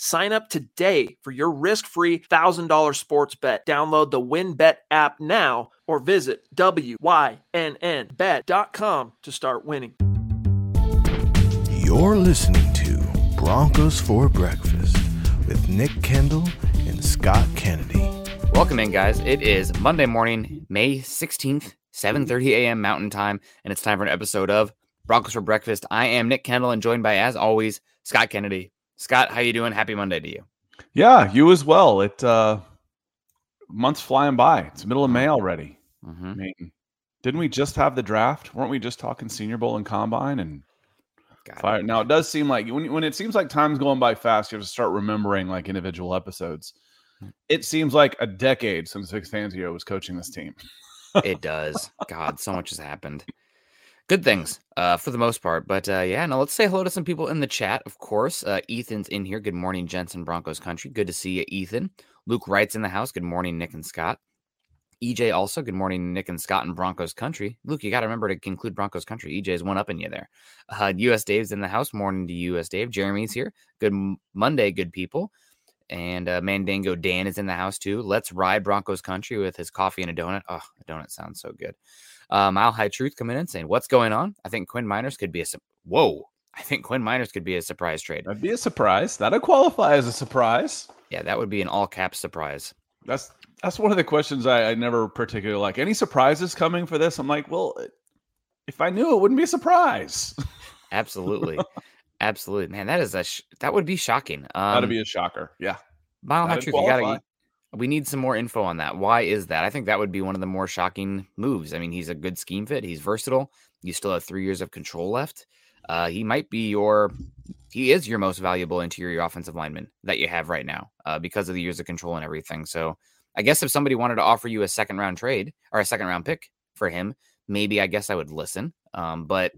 Sign up today for your risk-free $1,000 sports bet. Download the WynnBET app now or visit wynnbet.com to start winning. You're listening to Broncos for Breakfast with Nick Kendell and Scott Kennedy. Welcome in, guys. It is Monday morning, May 16th, 7.30 a.m. Mountain Time, and it's time for an episode of Broncos for Breakfast. I am Nick Kendell and joined by, as always, Scott Kennedy. Scott, how you doing? Happy Monday to you. Yeah, you as well. It uh months flying by. It's middle of May already. Mm-hmm. I mean, didn't we just have the draft? Weren't we just talking Senior Bowl and Combine and God. fire? Now it does seem like when when it seems like time's going by fast, you have to start remembering like individual episodes. It seems like a decade since Vic Fangio was coaching this team. it does. God, so much has happened. Good things uh, for the most part. But uh, yeah, now let's say hello to some people in the chat, of course. Uh, Ethan's in here. Good morning, Jensen Broncos country. Good to see you, Ethan. Luke Wright's in the house. Good morning, Nick and Scott. EJ also. Good morning, Nick and Scott in Broncos country. Luke, you got to remember to include Broncos country. EJ's one up in you there. Uh, US Dave's in the house. Morning to US Dave. Jeremy's here. Good Monday, good people. And uh, Mandango Dan is in the house too. Let's ride Broncos country with his coffee and a donut. Oh, a donut sounds so good. Uh, Mile High Truth coming in saying, "What's going on?" I think Quinn Meinerz could be a su- whoa. I think Quinn Meinerz could be a surprise trade. That'd be a surprise. That'd qualify as a surprise. Yeah, that would be an all caps surprise. That's that's one of the questions I, I never particularly like. Any surprises coming for this? I'm like, well, if I knew, it wouldn't be a surprise. Absolutely, absolutely, man. That is a sh- that would be shocking. Um, That'd be a shocker. Yeah. Mile High Truth. You gotta. We need some more info on that. Why is that? I think that would be one of the more shocking moves. I mean, he's a good scheme fit. He's versatile. You still have three years of control left. Uh, he might be your, he is your most valuable interior offensive lineman that you have right now uh, because of the years of control and everything. So I guess if somebody wanted to offer you a second round trade or a second round pick for him, maybe I guess I would listen. Um, but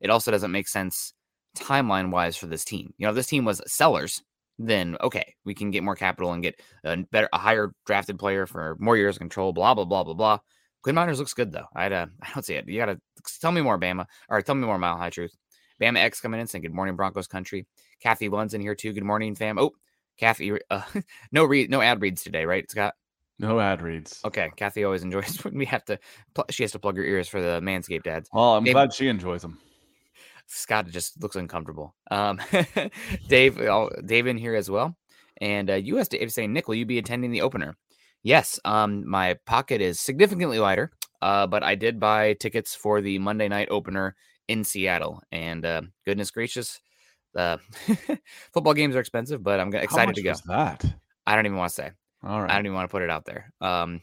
it also doesn't make sense timeline wise for this team. You know, this team was sellers, then okay, we can get more capital and get a better, a higher drafted player for more years of control. Blah blah blah blah blah. Quinn Meinerz looks good though. I'd, uh, I don't see it. You gotta tell me more, Bama, or tell me more, Mile High Truth. Bama X coming in saying good morning, Broncos country. Kathy Lund's in here too. Good morning, fam. Oh, Kathy, uh, no read, no ad reads today, right, Scott? No ad reads. Okay, Kathy always enjoys when we have to. Pl- she has to plug her ears for the Manscaped ads. Well, I'm glad she enjoys them. Scott just looks uncomfortable. Um, Dave, oh, Dave in here as well, and uh, U.S. Dave saying, Nick, will you be attending the opener? Yes. Um, my pocket is significantly lighter, uh, but I did buy tickets for the Monday night opener in Seattle, and uh, goodness gracious, uh, football games are expensive, but I'm excited to go. that? I don't even want to say. All right. I don't even want to put it out there. Um,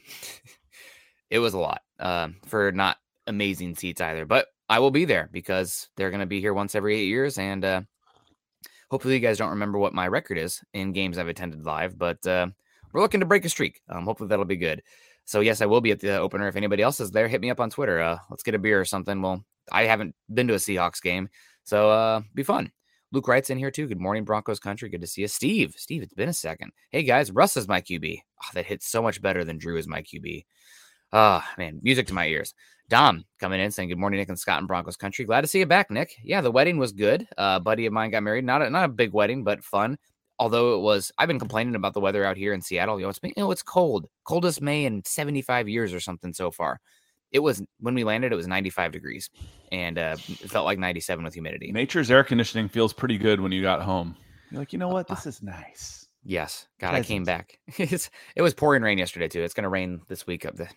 it was a lot um, for not amazing seats either, but I will be there because they're going to be here once every eight years, and uh, hopefully you guys don't remember what my record is in games I've attended live, but uh, we're looking to break a streak. Um, hopefully that'll be good. So yes, I will be at the opener. If anybody else is there, hit me up on Twitter. Uh, let's get a beer or something. Well, I haven't been to a Seahawks game, so uh, be fun. Luke Wright's in here too. Good morning, Broncos country. Good to see you, Steve. Steve, it's been a second. Hey guys, Russ is my QB. Oh, that hits so much better than Drew is my QB. Ah, man, music to my ears. Dom coming in saying good morning, Nick and Scott in Broncos country. Glad to see you back, Nick. Yeah, the wedding was good. Uh, a buddy of mine got married. Not a, not a big wedding, but fun. Although it was, I've been complaining about the weather out here in Seattle. You know, it's been, you know, it's cold, coldest May in 75 years or something so far. It was when we landed, it was 95 degrees, and uh, it felt like 97 with humidity. Nature's air conditioning feels pretty good when you got home. You're like, you know what? Uh, This is nice. Yes, God, I came back. it's, it was pouring rain yesterday too. It's going to rain this week. Up the,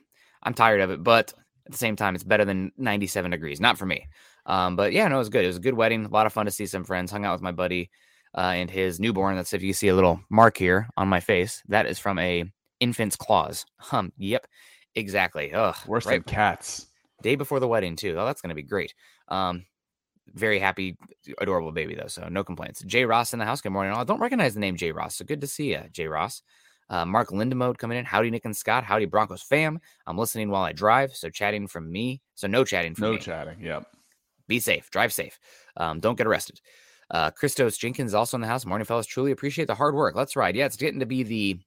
I'm tired of it, but at the same time, it's better than 97 degrees. Not for me. Um, but yeah, no, it was good. It was a good wedding. A lot of fun to see some friends. Hung out with my buddy uh, and his newborn. That's if you see a little mark here on my face. That is from a infant's claws. Hum. Yep. Exactly. Ugh. Worse right than cats. day before the wedding too. Oh, that's going to be great. Um, very happy, adorable baby though, so no complaints. Jay Ross in the house. Good morning. all. I don't recognize the name Jay Ross, so good to see you, Jay Ross. Uh, Mark Lindemode coming in. Howdy, Nick and Scott. Howdy, Broncos fam. I'm listening while I drive, so chatting from me. So no chatting from me. No me. chatting. Yep. be safe, drive safe, um, don't get arrested. Uh, Christos Jenkins also in the house. Morning, fellas. Truly appreciate the hard work. Let's ride. Yeah, it's getting to be the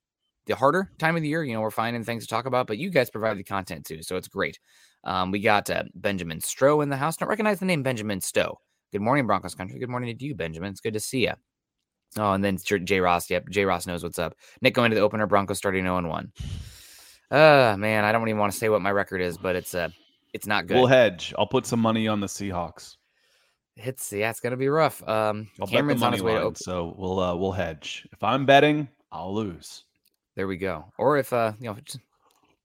the harder time of the year. You know, we're finding things to talk about, but you guys provide the content too, so it's great. Um, we got uh, Benjamin Stroh in the house. Don't recognize the name Benjamin Stowe. Good morning, Broncos country. Good morning to you, Benjamin. It's good to see you. Oh, and then Jay Ross. Yep, Jay Ross knows what's up. Nick going to the opener. Broncos starting 0 and 1. Uh man, I don't even want to say what my record is, but it's uh it's not good. We'll hedge. I'll put some money on the Seahawks. It's yeah, it's gonna be rough. Um I'll Cameron's bet on his way to line, open. so we'll uh, we'll hedge. If I'm betting, I'll lose. There we go. Or if uh you know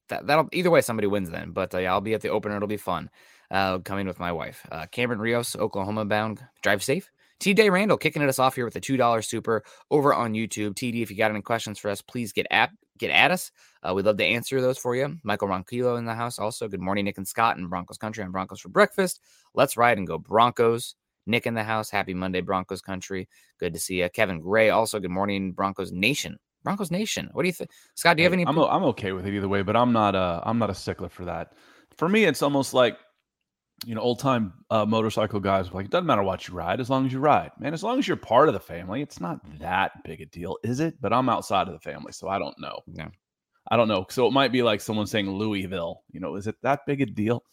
that that'll either way somebody wins then. But uh, yeah, I'll be at the opener. It'll be fun. Uh, coming with my wife. Uh, Cameron Rios, Oklahoma bound. Drive safe. T Day Randall kicking it us off here with a two dollar super over on YouTube. TD, if you got any questions for us, please get at get at us. Uh, we'd love to answer those for you. Michael Ronquillo in the house also. Good morning, Nick and Scott in Broncos Country on Broncos for breakfast. Let's ride and go Broncos. Nick in the house. Happy Monday, Broncos Country. Good to see you. Kevin Gray also. Good morning, Broncos Nation. Broncos Nation. What do you think, Scott? Do you have any? I'm I'm okay with it either way, but I'm not uh I'm not a stickler for that. For me, it's almost like you know old time uh, motorcycle guys like it doesn't matter what you ride as long as you ride, man. As long as you're part of the family, it's not that big a deal, is it? But I'm outside of the family, so I don't know. No. I don't know. So it might be like someone saying Louisville. You know, is it that big a deal?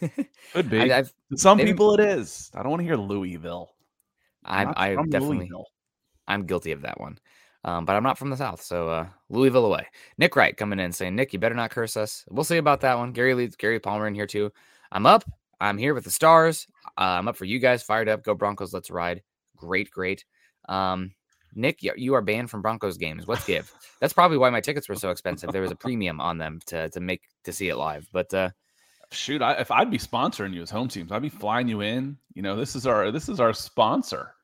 Could be. I, Some people it is. I don't want to hear Louisville. I'm, not I definitely, Louisville. I'm guilty of that one. Um, but I'm not from the South, so uh, Louisville away. Nick Wright coming in saying, Nick, you better not curse us. We'll see about that one. Gary Lee, Gary Palmer in here too. I'm up. I'm here with the stars. Uh, I'm up for you guys. Fired up. Go Broncos. Let's ride. Great, great. Um, Nick, you- are banned from Broncos games. Let's give. That's probably why my tickets were so expensive. There was a premium on them to to make to see it live. But uh, Shoot, I, if I'd be sponsoring you as home teams, I'd be flying you in. You know, this is our this is our sponsor.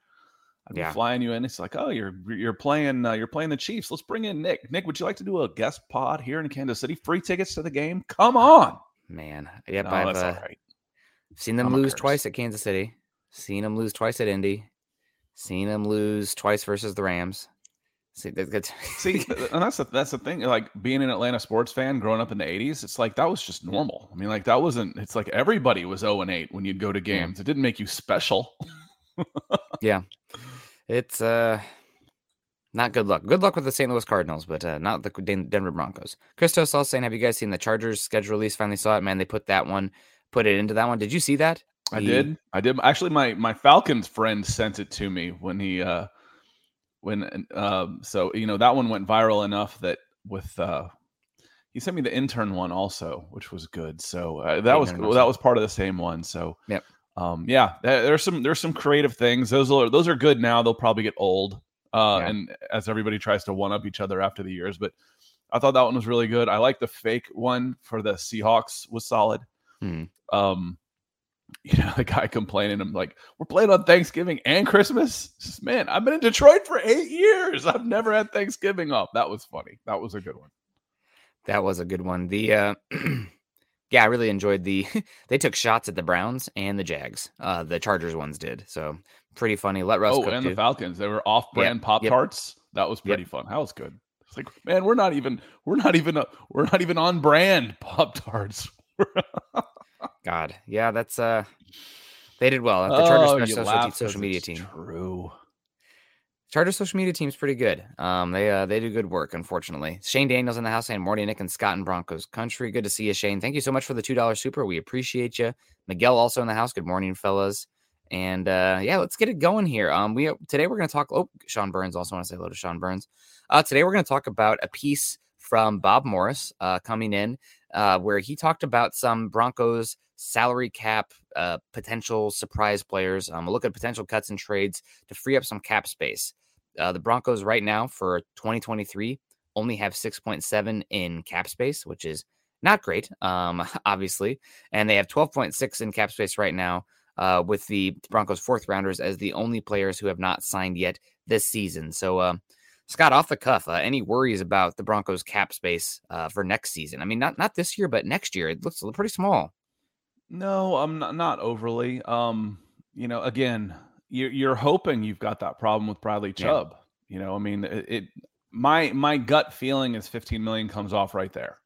I'd be flying you in. It's like, oh, you're you're playing uh, you're playing the Chiefs. Let's bring in Nick. Nick, would you like to do a guest pod here in Kansas City? Free tickets to the game. Come on. Man, yep, no, I've that's uh, right. Seen them I'm lose twice at Kansas City. Seen them lose twice at Indy. Seen them lose twice versus the Rams. See, that, that's, See, and that's the that's the thing. Like being an Atlanta sports fan, growing up in the '80s, it's like that was just normal. I mean, like that wasn't. It's like everybody was 0 and 8 when you'd go to games. It didn't make you special. Yeah, it's uh not good luck. Good luck with the St. Louis Cardinals, but uh, not the Den- Denver Broncos. Christos also saying, have you guys seen the Chargers schedule release? Finally saw it, man. They put that one, put it into that one. Did you see that? I The- did. I did. Actually, my my Falcons friend sent it to me when he uh when um so you know that one went viral enough that with uh he sent me the intern one also, which was good. So uh, that was well, that was part of the same one. So Yep. um yeah, there's some there's some creative things. Those are those are good now. They'll probably get old. Uh Yeah. and as everybody tries to one up each other after the years, but I thought that one was really good. I like the fake one for the Seahawks was solid. Hmm. Um you know, the guy complaining, I'm like, we're playing on Thanksgiving and Christmas. Says, Man, I've been in Detroit for eight years. I've never had Thanksgiving off. That was funny. That was a good one. That was a good one. The uh yeah, I really enjoyed the they took shots at the Browns and the Jags. Uh the Chargers ones did. So pretty funny. Let Russ oh, and too. the Falcons. They were off-brand Pop yep. Tarts. That was pretty fun. That was good. It's like, man, we're not even, we're not even, a, we're not even on brand Pop Tarts. God. Yeah, that's uh they did well. The Chargers Oh, social, you social, social media team. True. Chargers social media team's pretty good. Um, they uh, they do good work. Unfortunately, Shane Daniels in the house saying morning, Nick and Scott and Broncos country. Good to see you, Shane. Thank you so much for the two dollar super. We appreciate you. Miguel also in the house. Good morning, fellas. And uh, yeah, let's get it going here. Um, we today we're going to talk. Oh, Sean Burns also want to say hello to Sean Burns. Uh, today we're going to talk about a piece from Bob Morris uh, coming in, uh, where he talked about some Broncos salary cap uh, potential surprise players. Um, a look at potential cuts and trades to free up some cap space. Uh, the Broncos right now for 2023 only have 6.7 in cap space, which is not great, um, obviously. And they have 12.6 in cap space right now, uh, with the Broncos fourth rounders as the only players who have not signed yet this season. So, uh, Scott, off the cuff, uh, any worries about the Broncos cap space uh, for next season? I mean, not not this year, but next year. It looks pretty small. No, I'm not, not overly. Um, you know, again, you're, you're hoping you've got that problem with Bradley Yeah. Chubb. You know, I mean, it, it. My my gut feeling is 15 million comes off right there.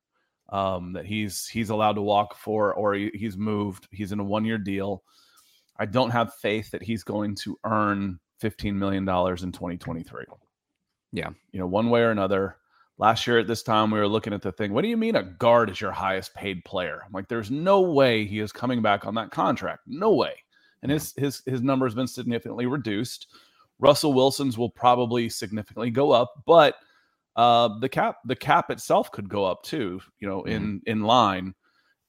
um, that he's he's allowed to walk for, or he, he's moved. He's in a one year deal. I don't have faith that he's going to earn fifteen million dollars in 2023. Yeah. you know, one way or another. Last year at this time, we were looking at the thing. What do you mean a guard is your highest paid player? I'm like, there's no way he is coming back on that contract. No way. And his his his number has been significantly reduced. Russell Wilson's will probably significantly go up, but uh, the cap the cap itself could go up too. You know, in in line.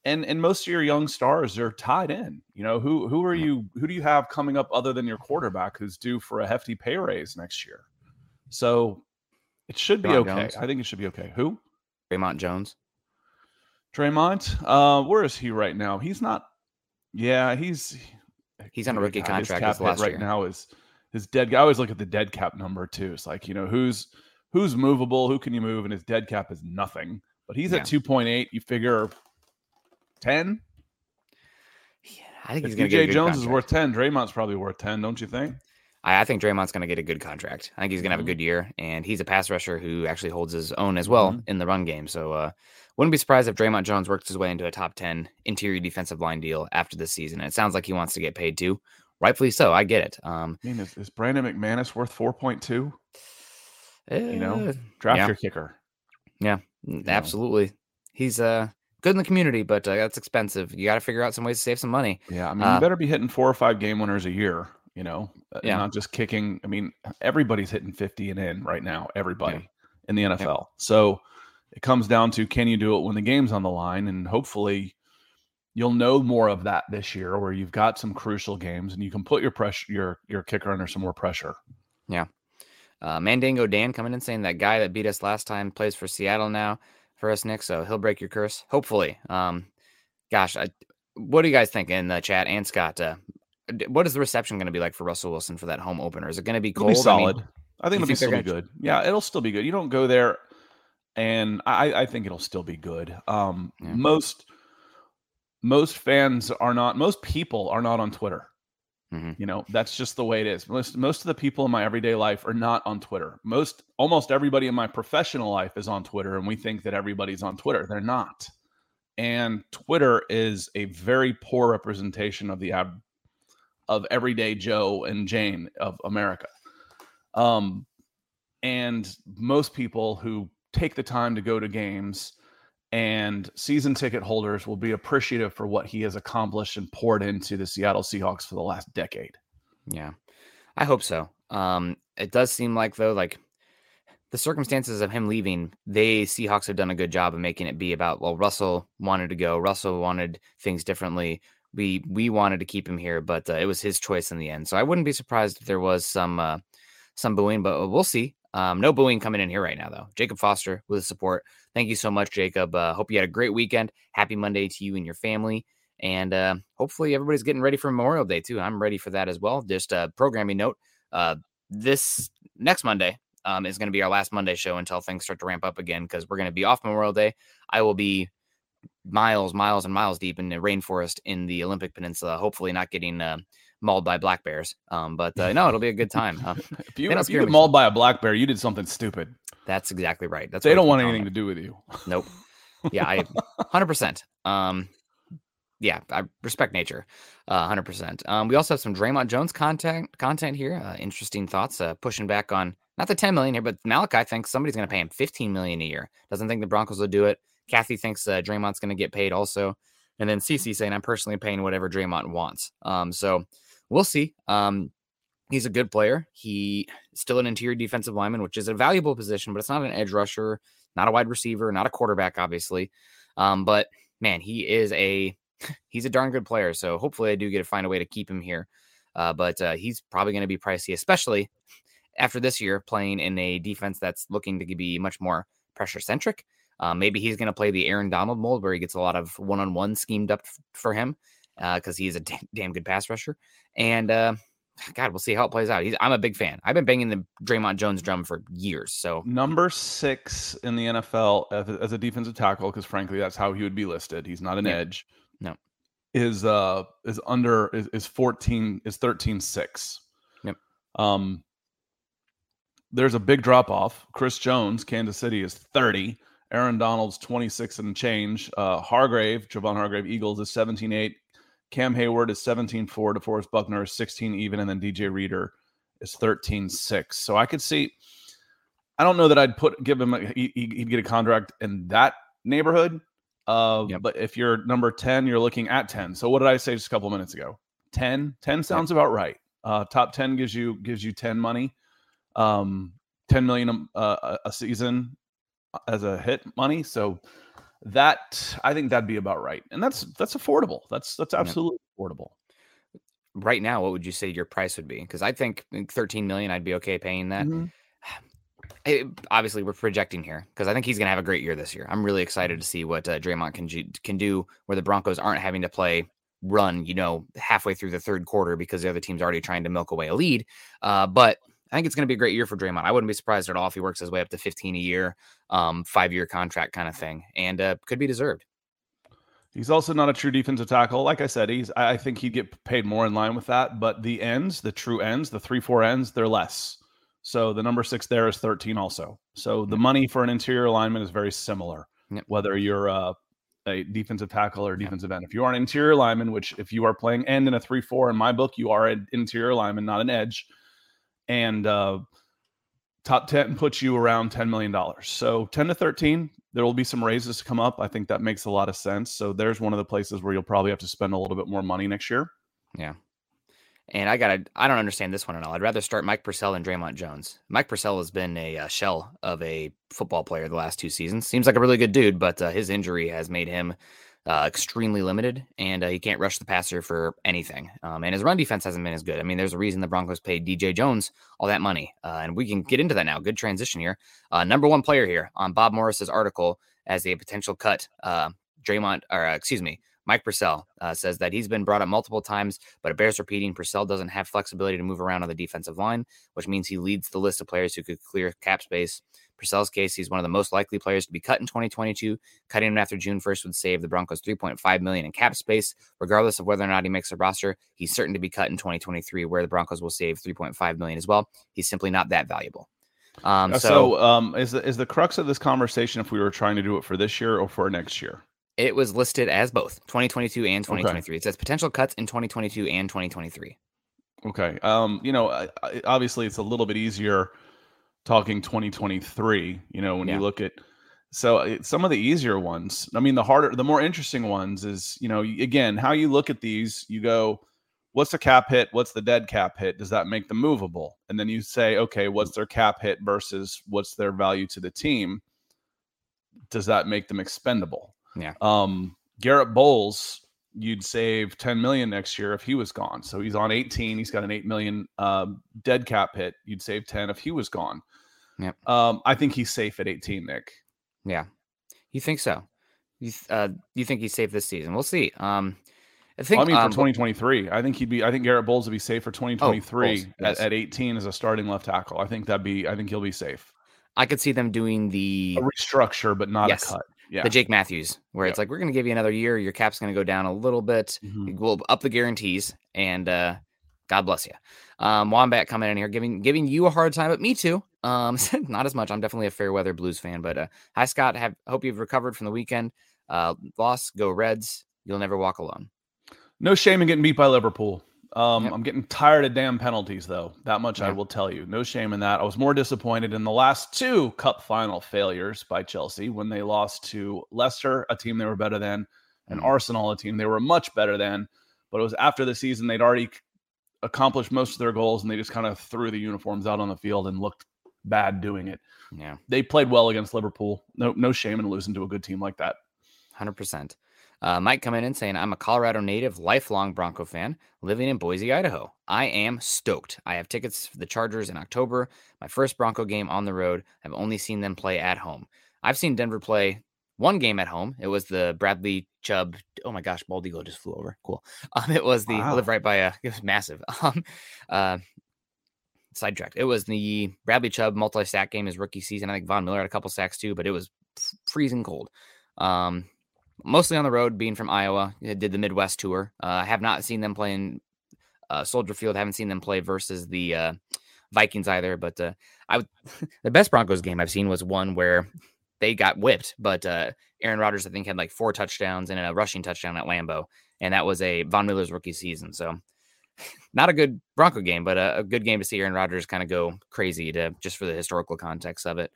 And and most of your young stars are tied in. You know, who who are you? Who do you have coming up other than your quarterback who's due for a hefty pay raise next year? So it should be okay. Jones. I think it should be okay. Who? Dre'Mont Jones. Dre'Mont. Uh, where is he right now? He's not. Yeah, he's He's on a rookie God, his contract cap this hit right year. now is his dead. I always look at the dead cap number too. It's like you know who's who's movable, who can you move, and his dead cap is nothing. But he's Yeah. at two point eight. You figure ten. Yeah, I think If he's going to get DJ good Jones is worth ten, Dre'Mont's probably worth ten, don't you think? I, I think Dre'Mont's going to get a good contract. I think he's going to have a Mhm. good year, and he's a pass rusher who actually holds his own as well Mhm. in the run game. So, uh, wouldn't be surprised if Dre'Mont Jones works his way into a top ten interior defensive line deal after this season. And it sounds like he wants to get paid too, rightfully so. I get it. Um, I mean, is, is Brandon McManus worth four point two? You know, eh, Draft Yeah. your kicker. mm, absolutely. He's uh good in the community, but uh, that's expensive. You got to figure out some ways to save some money. Yeah, I mean, Uh, you better be hitting four or five game winners a year. You know, uh, Yeah. not just kicking. I mean, everybody's hitting fifty and in right now. Everybody in the NFL. So it comes down to can you do it when the game's on the line, and hopefully you'll know more of that this year, where you've got some crucial games and you can put your pressure, your your kicker under some more pressure. Yeah, uh, Mandango Dan coming in saying that guy that beat us last time plays for Seattle now for us, Nick. So he'll break your curse, hopefully. Um, gosh, I, what do you guys think in the chat and Scott? Uh, what is the reception going to be like for Russell Wilson for that home opener? Is it going to be cold? be I solid. mean, I, think it'll be think still they're be good. Yeah, it'll still be good. You don't go there, and I, I think it'll still be good. Um, Yeah. most most fans are not. Most people are not on Twitter. Mhm. You know, that's just the way it is. Most most of the people in my everyday life are not on Twitter. Most almost everybody in my professional life is on Twitter, and we think that everybody's on Twitter. They're not. And Twitter is a very poor representation of the ab- of everyday Joe and Jane of America. Um, and most people who take the time to go to games and season ticket holders will be appreciative for what he has accomplished and poured into the Seattle Seahawks for the last decade. Yeah, I hope so. Um, it does seem like though, like the circumstances of him leaving, they Seahawks have done a good job of making it be about. Well, Russell wanted to go. Russell wanted things differently. We we wanted to keep him here, but uh, it was his choice in the end. So I wouldn't be surprised if there was some uh, some booing, but we'll see. Um, no booing coming in here right now, though. Jacob Foster with the support. Thank you so much, Jacob. Uh, hope you had a great weekend. Happy Monday to you and your family. And uh, hopefully everybody's getting ready for Memorial Day too. I'm ready for that as well. Just a programming note: uh, this next Monday um, is going to be our last Monday show until things start to ramp up again because we're going to be off Memorial Day. I will be miles, miles, and miles deep in the rainforest in the Olympic Peninsula. Hopefully, not getting uh, mauled by black bears. Um, but uh, no, it'll be a good time. Uh, If you, if you get mauled by a black bear, you did something stupid. that's exactly right. That's They don't want anything to do with you. Nope. Yeah, I hundred percent. Um, yeah, I respect nature, uh, hundred percent. Um, we also have some Dre'Mont Jones content content here. Uh, interesting thoughts. Uh, pushing back on not the ten million here, but Malachi thinks somebody's going to pay him fifteen million a year. Doesn't think the Broncos will do it. Kathy thinks uh, Dre'Mont's going to get paid also, and then CC saying I'm personally paying whatever Dre'Mont wants. Um, so we'll see. Um, he's a good player. He still an interior defensive lineman, which is a valuable position, but it's not an edge rusher, not a wide receiver, not a quarterback, obviously. Um, but man, he is a he's a darn good player. So hopefully, I do get to find a way to keep him here. Uh, but uh, he's probably going to be pricey, especially after this year playing in a defense that's looking to be much more pressure centric. Uh, maybe he's going to play the Aaron Donald mold where he gets a lot of one on one schemed up f- for him because he's a damn, damn good pass rusher. And uh, God, we'll see how it plays out. He's, I'm a big fan. I've been banging the Dre'Mont Jones drum for years. So Number six in the NFL as a, as a defensive tackle, because frankly, that's how he would be listed. He's not an Yeah. edge. No. Is uh is under is, is 14 is 13 6. Yep. Um there's a big drop off. Chris Jones, Kansas City is 30, Aaron Donald's 26 and change. Uh, Hargrave, Javon Hargrave, Eagles is 17 8. Cam Heyward is 17 4. DeForest Buckner is 16 even. And then DJ Reader is 13 6. So I could see, I don't know that I'd put, give him, a, he, he'd get a contract in that neighborhood. Uh, Yep. But if you're number 10, you're looking at 10. So what did I say just a couple minutes ago? 10. 10 sounds about right. Uh, top 10 gives you gives you 10 money. Um, 10 million a, a, a season as a hit money. So that I think that'd be about right. And that's that's affordable. That's that's absolutely affordable. Right now, what would you say your price would be? Because I think think 13 million, I'd be okay paying that. Mhm. Eh, obviously, we're projecting here because I think he's going to have a great year this year. I'm really excited to see what uh, Dre'Mont can can do, where the Broncos aren't having to play run, you know, halfway through the third quarter because the other team's already trying to milk away a lead. Uh, but I think it's going to be a great year for Dre'Mont. I wouldn't be surprised at all if he works his way up to 15 a year, um, five year contract kind of thing, and uh, could be deserved. He's also not a true defensive tackle. Like I said, he's I think he'd get paid more in line with that. But the ends, the true ends, the three four ends, they're less. So the number six there is 13 also. So the money for an interior alignment is very similar, Yep. whether you're uh, a defensive tackle or defensive end. If you are an interior lineman, which if you are playing end in a three four, in my book, you are an interior lineman, not an edge. And uh, top 10 puts you around $10 million. So 10 to 13, there will be some raises to come up. I think that makes a lot of sense. So there's one of the places where you'll probably have to spend a little bit more money next year. Yeah. And I gotta, I don't understand this one at all. I'd rather start Mike Purcell than Dre'Mont Jones. Mike Purcell has been a uh, shell of a football player the last two seasons. Seems like a really good dude, but uh, his injury has made him uh, extremely limited, and uh, he can't rush the passer for anything. Um, and his run defense hasn't been as good. I mean, there's a reason the Broncos paid DJ Jones all that money, uh, and we can get into that now. Good transition here. Uh, number one player here on Bob Morris's article as a potential cut. Uh, Dre'Mont, or uh, excuse me, Mike Purcell uh, says that he's been brought up multiple times, but it bears repeating. Purcell doesn't have flexibility to move around on the defensive line, which means he leads the list of players who could clear cap space. Purcell's case, he's one of the most likely players to be cut in 2022. Cutting him after June 1st would save the Broncos 3.5 million in cap space, regardless of whether or not he makes a roster. He's certain to be cut in 2023, where the Broncos will save 3.5 million as well. He's simply not that valuable. Um, Uh, so, so um, is, the, is the crux of this conversation if we were trying to do it for this year or for next year? it was listed as both 2022 and 2023. It says potential cuts in 2022 and 2023. Okay. Um, you know, obviously it's a little bit easier talking 2023, you know, when Yeah. you look at so some of the easier ones. I mean, the harder the more interesting ones is, you know, again, how you look at these, you go what's the cap hit, what's the dead cap hit? Does that make them movable? And then you say, okay, what's their cap hit versus what's their value to the team? Does that make them expendable? Yeah. Um, Garett Bolles, you'd save 10 million next year if he was gone. So he's on 18. He's got an 8 million um, dead cap hit. You'd save 10 if he was gone. Yep. Um, I think he's safe at 18, Nick. Yeah, you think so? You th- uh, you think he's safe this season? We'll see. Um, I think. Well, I mean, for um, 2023, I think he'd be. I think Garett Bolles would be safe for 2023 Bolles, yes. at, at 18 as a starting left tackle. I think that'd be. I think he'll be safe. I could see them doing the A restructure, but not Yes. a cut. Yeah. the Jake Matthews, where Yep. it's like we're going to give you another year. Your cap's going to go down a little bit. Mhm. We'll up the guarantees, and uh, God bless you. Um, Wombat coming in here giving giving you a hard time, but me too. Um, not as much. I'm definitely a fair weather Blues fan, but uh, hi Scott. Have hope you've recovered from the weekend. Uh, loss, go Reds. You'll never walk alone. No shame in getting beat by Liverpool. Um, Yep. I'm getting tired of damn penalties, though. That much I will tell you. No shame in that. I was more disappointed in the last two cup final failures by Chelsea when they lost to Leicester, a team they were better than, and Mhm. Arsenal, a team they were much better than. But it was after the season they'd already accomplished most of their goals, and they just kind of threw the uniforms out on the field and looked bad doing it. Yeah. They played well against Liverpool. No, no shame in losing to a good team like that. Hundred percent. Uh, Mike coming in saying, "I'm a Colorado native, lifelong Bronco fan, living in Boise, Idaho. I am stoked. I have tickets for the Chargers in October. My first Bronco game on the road. I've only seen them play at home. I've seen Denver play one game at home. It was the Bradley Chubb. Oh my gosh, bald eagle just flew over. Cool. Um, it was the I Wow. live right by a. It was massive. Um, uh, sidetracked. It was the Bradley Chubb multi sack game his rookie season. I think Von Miller had a couple sacks too, but it was f- freezing cold. Um, mostly on the road, being from Iowa. Did the Midwest tour. Uh, I have not seen them play in uh, Soldier Field. Haven't seen them play versus the uh, Vikings either. But uh, I the best Broncos game I've seen was one where they got whipped. But uh, Aaron Rodgers, I think, had like four touchdowns and a rushing touchdown at Lambeau, and that was a Von Miller's rookie season. So not a good Bronco game, but a, a good game to see Aaron Rodgers kind of go crazy to just for the historical context of it.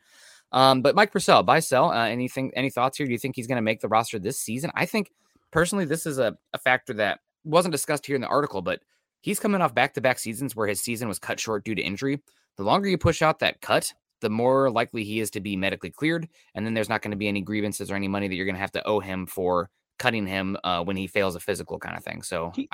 Um, but Mike Purcell, buy sell. Uh, anything? Any thoughts here? Do you think he's going to make the roster this season? I think personally, this is a, a factor that wasn't discussed here in the article, but he's coming off back to back seasons where his season was cut short due to injury. The longer you push out that cut, the more likely he is to be medically cleared. And then there's not going to be any grievances or any money that you're going to have to owe him for cutting him uh, when he fails a physical kind of thing. So he,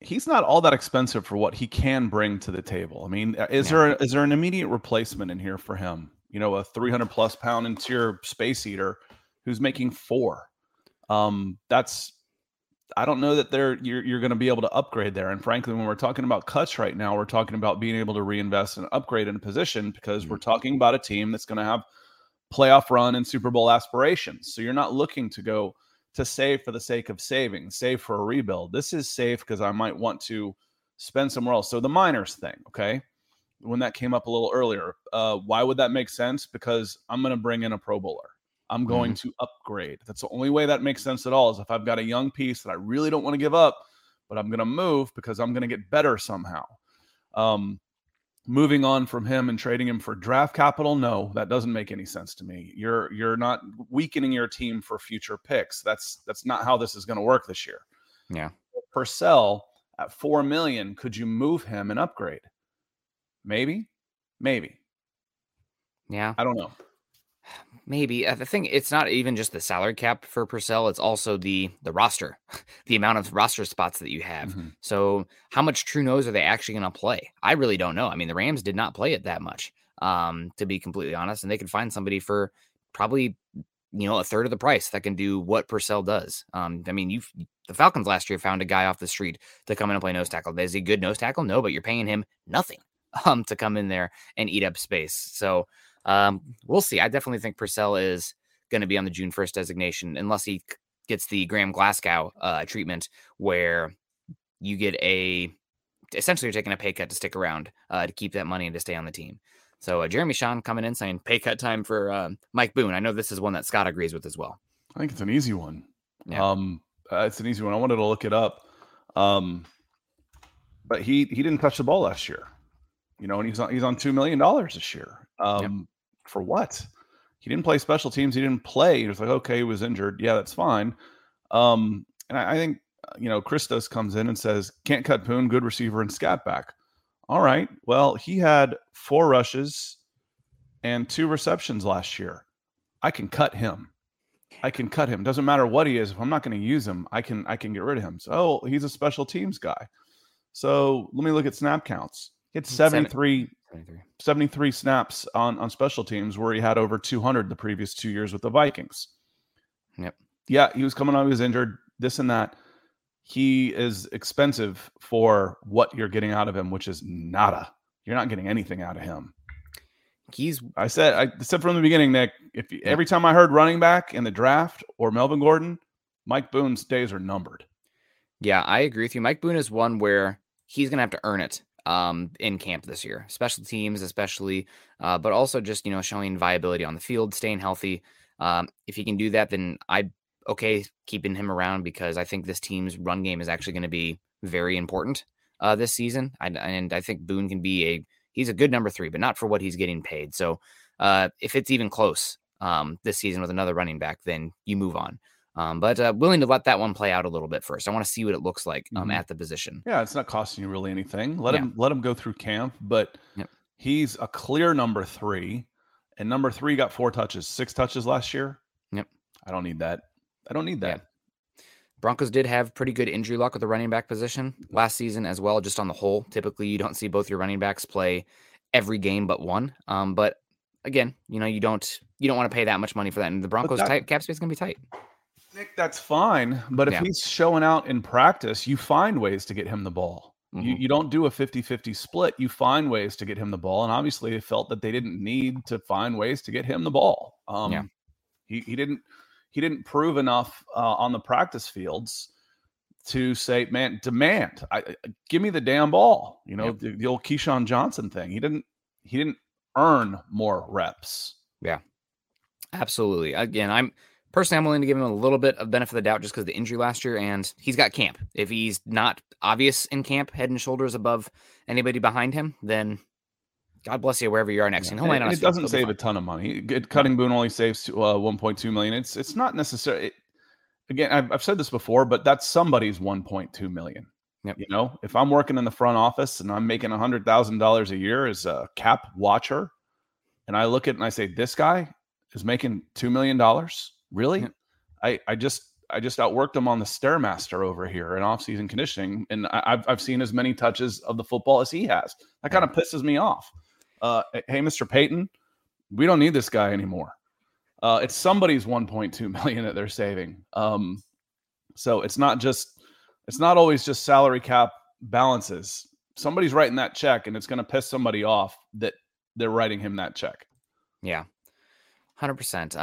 he's not all that expensive for what he can bring to the table. I mean, uh, is yeah. there is there an immediate replacement in here for him? You know, a 300 plus pound interior space eater who's making four. Um, that's I don't know that they're you're you're going to be able to upgrade there. And frankly, when we're talking about cuts right now, we're talking about being able to reinvest and upgrade in a position because we're mm-hmm. talking about a team that's going to have playoff run and Super Bowl aspirations. So you're not looking to go to save for the sake of saving, save for a rebuild. This is safe because I might want to spend somewhere else. So the Meinerz thing, okay, when that came up a little earlier, uh, why would that make sense? Because I'm going to bring in a Pro Bowler. I'm going mm-hmm. to upgrade. That's the only way that makes sense at all is if I've got a young piece that I really don't want to give up, but I'm going to move because I'm going to get better somehow. Um, moving on from him and trading him for draft capital, no, that doesn't make any sense to me. You're you're not weakening your team for future picks. That's that's not how this is going to work this year. Yeah. Purcell at four million, could you move him and upgrade? Maybe, maybe. Yeah. I don't know. Maybe uh, the thing it's not even just the salary cap for Purcell; it's also the the roster, the amount of roster spots that you have. Mm-hmm. So, how much true nose are they actually going to play? I really don't know. I mean, the Rams did not play it that much, um, to be completely honest, and they could find somebody for probably you know a third of the price that can do what Purcell does. Um, I mean, you the Falcons last year found a guy off the street to come in and play nose tackle. Is he good nose tackle? No, but you're paying him nothing um to come in there and eat up space. So um, we'll see. I definitely think Purcell is going to be on the June 1st designation unless he gets the Graham Glasgow uh, treatment where you get a essentially you're taking a pay cut to stick around uh, to keep that money and to stay on the team. So uh, Jeremy Sean coming in saying pay cut time for uh, Mike Boone. I know this is one that Scott agrees with as well. I think it's an easy one. Yeah. Um, uh, it's an easy one. I wanted to look it up. Um, but he he didn't touch the ball last year. You know, and he's on he's on two million dollars this year. Um, yep. For what? He didn't play special teams. He didn't play. He was like, okay, he was injured. Yeah, that's fine. Um, and I, I think uh, you know Christos comes in and says, can't cut Boone, good receiver and scat back. All right. Well, he had four rushes and two receptions last year. I can cut him. I can cut him. Doesn't matter what he is. If I'm not going to use him, I can I can get rid of him. So he's a special teams guy. So let me look at snap counts. He had 73, 73. 73 snaps on, on special teams where he had over 200 the previous two years with the Vikings. Yep. Yeah, he was coming on, he was injured, this and that. He is expensive for what you're getting out of him, which is nada. You're not getting anything out of him. He's. I said. I said from the beginning, Nick. If yeah. every time I heard running back in the draft or Melvin Gordon, Mike Boone's days are numbered. Yeah, I agree with you. Mike Boone is one where he's going to have to earn it um, in camp this year, special teams, especially, uh, but also just, you know, showing viability on the field, staying healthy. Um, if he can do that, then I okay keeping him around because I think this team's run game is actually going to be very important uh, this season. I, and I think Boone can be a he's a good number three, but not for what he's getting paid. So uh, if it's even close um, this season with another running back, then you move on. Um, but uh, willing to let that one play out a little bit first. I want to see what it looks like um, mm-hmm. at the position. Yeah, it's not costing you really anything. Let yeah. him let him go through camp, but yep. he's a clear number three, and number three got four touches, six touches last year. Yep. I don't need that. I don't need that. Yeah. Broncos did have pretty good injury luck with the running back position last season as well. Just on the whole, typically you don't see both your running backs play every game but one. Um, but again, you know you don't you don't want to pay that much money for that, and the Broncos that, tight, cap space is going to be tight. Nick, that's fine. But if yeah. he's showing out in practice, you find ways to get him the ball. Mm-hmm. You, you don't do a 50 50 split. You find ways to get him the ball. And obviously, they felt that they didn't need to find ways to get him the ball. Um, yeah. he, he didn't he didn't prove enough uh, on the practice fields to say, man, demand, I, I, give me the damn ball. You know, yep. the, the, old Keyshawn Johnson thing. He didn't he didn't earn more reps. Yeah. Absolutely. Again, I'm personally I'm willing to give him a little bit of benefit of the doubt just because the injury last year, and he's got camp. If he's not obvious in camp, head and shoulders above anybody behind him, then God bless you wherever you are next. Yeah. And he'll land on And it doesn't save a ton of money. Cutting Boone only saves uh, 1.2 million. It's it's not necessary. It, again, I've, I've said this before, but that's somebody's 1.2 million. Yep. You know, if I'm working in the front office and I'm making hundred thousand dollars a year as a cap watcher, and I look at it and I say, this guy is making two million dollars. Really? I I just I just outworked him on the stairmaster over here in off-season conditioning, and I, I've I've seen as many touches of the football as he has. That kind of pisses me off. Uh, hey, Mr. Paton, we don't need this guy anymore. Uh, it's somebody's 1.2 million that they're saving. Um, so it's not just it's not always just salary cap balances. Somebody's writing that check, and it's going to piss somebody off that they're writing him that check. Yeah, hundred percent.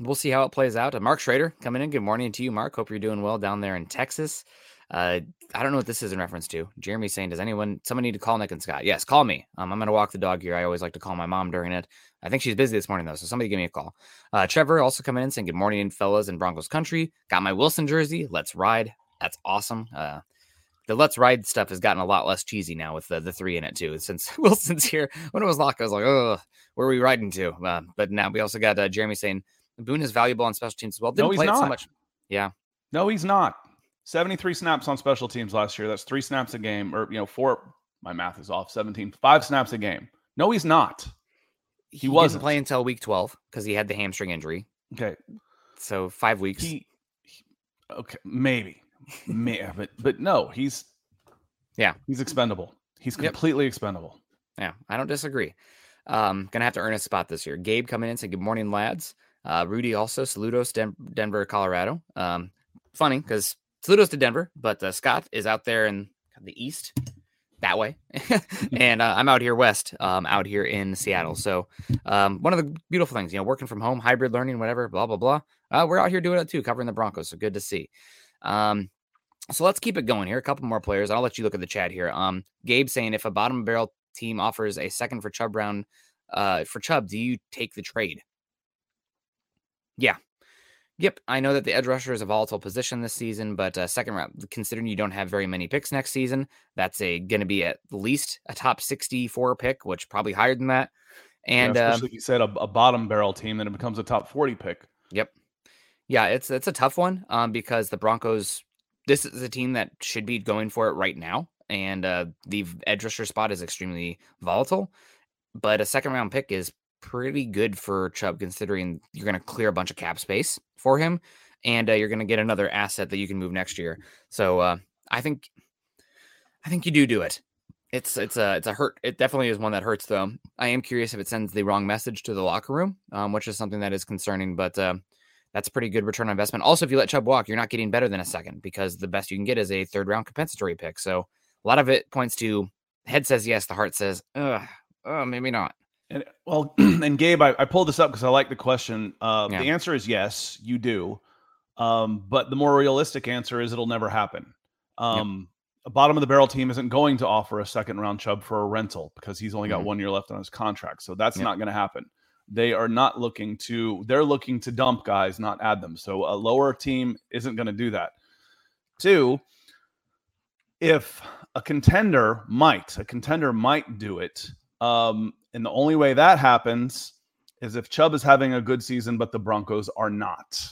We'll see how it plays out. Uh, Mark Schrader coming in. Good morning to you, Mark. Hope you're doing well down there in Texas. Uh, I don't know what this is in reference to. Jeremy saying, "Does anyone, someone need to call Nick and Scott?" Yes, call me. Um, I'm gonna walk the dog here. I always like to call my mom during it. I think she's busy this morning though, so somebody give me a call. Uh, Trevor also coming in saying, "Good morning, fellas in Broncos country. Got my Wilson jersey. Let's ride. That's awesome." Uh, the let's ride stuff has gotten a lot less cheesy now with the, the three in it too. Since Wilson's here, when it was locked, I was like, oh, where are we riding to? Uh, but now we also got uh, Jeremy saying Boone is valuable on special teams as well. Didn't No, he's it so not. much. Yeah, No, he's not. 73 snaps on special teams last year. That's three snaps a game, or you know, four. My math is off. 17, five snaps a game. No, he's not. he, He wasn't. playing until week twelve because he had the hamstring injury. Okay, So five weeks. he, he- okay, maybe, May, but but no, he's Yeah. he's expendable. He's Yep. completely expendable. Yeah, I don't disagree. Um, gonna have to earn a spot this year. Gabe coming in saying good morning, lads. Uh, Rudy also saludos Den- Denver, Colorado. Um, funny because saludos to Denver, but uh, Scott is out there in the east that way, and uh, I'm out here west, um, out here in Seattle. So um, one of the beautiful things, you know, working from home, hybrid learning, whatever, blah blah blah. Uh, we're out here doing it too, covering the Broncos. So good to see. Um, so let's keep it going here. A couple more players. I'll let you look at the chat here. Um, Gabe saying if a bottom barrel team offers a second for Chubb Brown, uh, for Chubb, do you take the trade? Yeah. Yep. I know that the edge rusher is a volatile position this season, but uh, second round, considering you don't have very many picks next season, that's a going to be at least a top 64 pick, which probably higher than that. And yeah, uh, especially if you said a, a bottom barrel team, then it becomes a top 40 pick. Yep. Yeah, it's it's a tough one um, because the Broncos. This is a team that should be going for it right now, and uh, the edge rusher spot is extremely volatile. But a second round pick is pretty good for Chubb, considering you're going to clear a bunch of cap space for him, and uh, you're going to get another asset that you can move next year. So uh, I think, I think you do do it. It's it's a it's a hurt. It definitely is one that hurts though. I am curious if it sends the wrong message to the locker room, um, which is something that is concerning. But uh, that's pretty good return on investment. Also, if you let Chubb walk, you're not getting better than a second because the best you can get is a third round compensatory pick. So a lot of it points to head says yes, the heart says, Ugh, oh, maybe not. And well, and Gabe, I, I pulled this up because I like the question. Uh, Yeah. The answer is yes, you do. Um, but the more realistic answer is it'll never happen. Um, A bottom of the barrel team isn't going to offer a second round Chubb for a rental because he's only got Mhm. one year left on his contract. So that's Yep. not going to happen. They are not looking to, they're looking to dump guys, not add them. So a lower team isn't going to do that. Two, if a contender might, a contender might do it. Um, and the only way that happens is if Chubb is having a good season, but the Broncos are not.